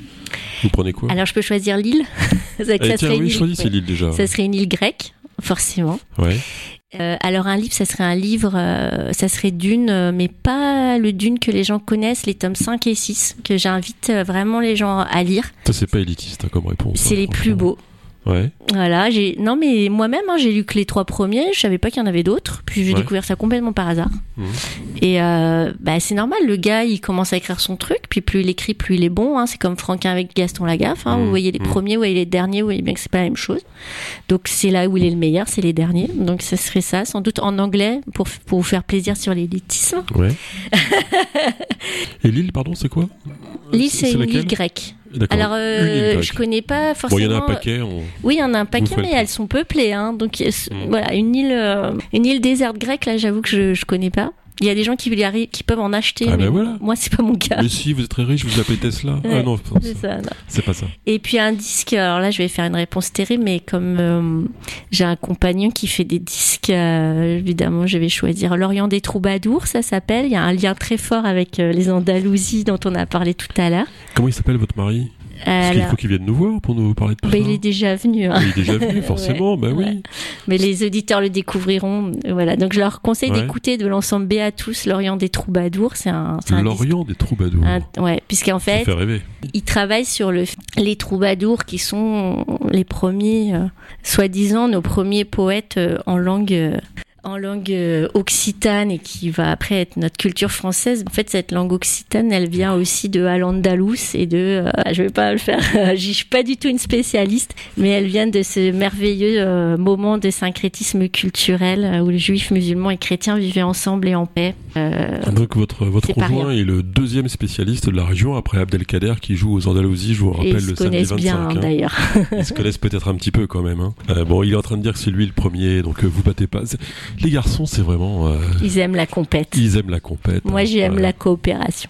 vous prenez quoi? Alors je peux choisir l'île [laughs] Ça, Eh, tiens, serait une oui, île- ouais. l'île déjà. Ça serait une île grecque, forcément. Ouais. Euh, alors un livre, ça serait un livre, euh, ça serait Dune, euh, mais pas le Dune que les gens connaissent, les tomes 5 et 6, que j'invite vraiment les gens à lire. Ça, c'est pas élitiste hein, comme réponse. C'est hein, les plus beaux. Ouais. Voilà, j'ai non mais moi-même hein, j'ai lu que les trois premiers, je savais pas qu'il y en avait d'autres, puis j'ai Ouais. découvert ça complètement par hasard. Mhm. Et euh, bah c'est normal, le gars il commence à écrire son truc, puis plus il écrit, plus il est bon. Hein, c'est comme Franquin avec Gaston Lagaffe. Hein. Vous voyez les premiers, vous voyez les derniers, vous voyez bien que c'est pas la même chose. Donc c'est là où il est le meilleur, c'est les derniers. Donc ça serait ça, sans doute en anglais pour pour vous faire plaisir sur l'élitisme. Ouais. [laughs] et l'île, pardon, c'est quoi? L'île c'est une île grecque. Alors euh, je connais pas Bon, forcément. il y en a un paquet. on- Oui, il y en a un paquet, mais le elles sont peuplées. Hein. Donc, euh, Mm. voilà, une île, euh, une île déserte grecque, là, j'avoue que je, je connais pas. Il y a des gens qui, qui peuvent en acheter, Ah mais ben voilà. moi, c'est pas mon cas. Mais si vous êtes très riche, vous appelez Tesla. Ouais, ah non, C'est ça, non. c'est pas ça. Et puis un disque, alors là, je vais faire une réponse terrible, mais comme euh, j'ai un compagnon qui fait des disques, euh, évidemment, je vais choisir L'Orient des Troubadours, ça s'appelle. Il y a un lien très fort avec euh, les Andalousies dont on a parlé tout à l'heure. Comment il s'appelle votre mari? Parce qu'il faut qu'il vienne nous voir pour nous parler de tout bah, ça. il est déjà venu. hein. Il est déjà venu, [laughs] forcément. bah oui. Ouais. Mais les auditeurs le découvriront. Voilà. Donc je leur conseille Ouais. d'écouter de l'ensemble Béatus, L'Orient des Troubadours. C'est un, disque- L'Orient des troubadours. un- ouais, puisqu'en fait, fait rêver. ils travaillent sur le, les troubadours qui sont les premiers, euh, soi-disant, nos premiers poètes euh, en langue. euh, en langue euh, occitane et qui va après être notre culture française. En fait, cette langue occitane, elle vient aussi de Al-Andalus et de, euh, je vais pas le faire, [laughs] je suis pas du tout une spécialiste, mais elle vient de ce merveilleux euh, moment de syncrétisme culturel euh, où les juifs, musulmans et chrétiens vivaient ensemble et en paix. Euh, Donc votre, votre conjoint est le deuxième spécialiste de la région après Abdelkader qui joue aux Andalousies, je vous et rappelle ils le se samedi connaissent 25. bien hein. d'ailleurs. Ils se connaissent peut-être un petit peu quand même. hein. Bon, il est en train de dire que c'est lui le premier, donc vous battez pas. Les garçons, c'est vraiment... euh, Ils aiment la compète. ils aiment la compète. Moi, hein. j'aime Voilà. la coopération.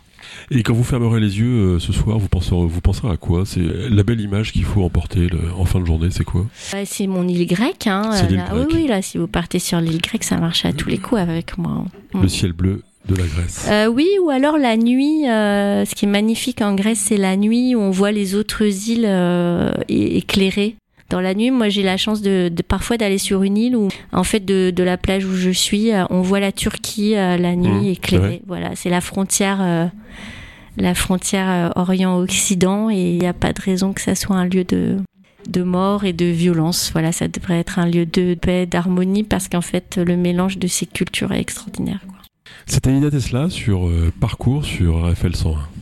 Et quand vous fermerez les yeux euh, ce soir, vous penserez, vous penserez à quoi? C'est la belle image qu'il faut emporter le- en fin de journée, c'est quoi? Ouais, c'est mon île grecque. Hein. Là, grecque. Oui, oui, là, si vous partez sur l'île grecque, ça marche à tous les coups avec moi. Mm. Le ciel bleu de la Grèce. Euh, oui, ou alors la nuit. ce qui est magnifique en Grèce, c'est la nuit où on voit les autres îles éclairées. Dans la nuit, moi, j'ai la chance de, de parfois d'aller sur une île où, en fait, de, de la plage où je suis, euh, on voit la Turquie euh, la nuit Mmh, éclairée. Voilà, c'est la frontière, euh, la frontière Orient-Occident, et il n'y a pas de raison que ça soit un lieu de de mort et de violence. Voilà, ça devrait être un lieu de paix, d'harmonie, parce qu'en fait, le mélange de ces cultures est extraordinaire. C'était Ida Tesla sur Parcours sur RFL 101.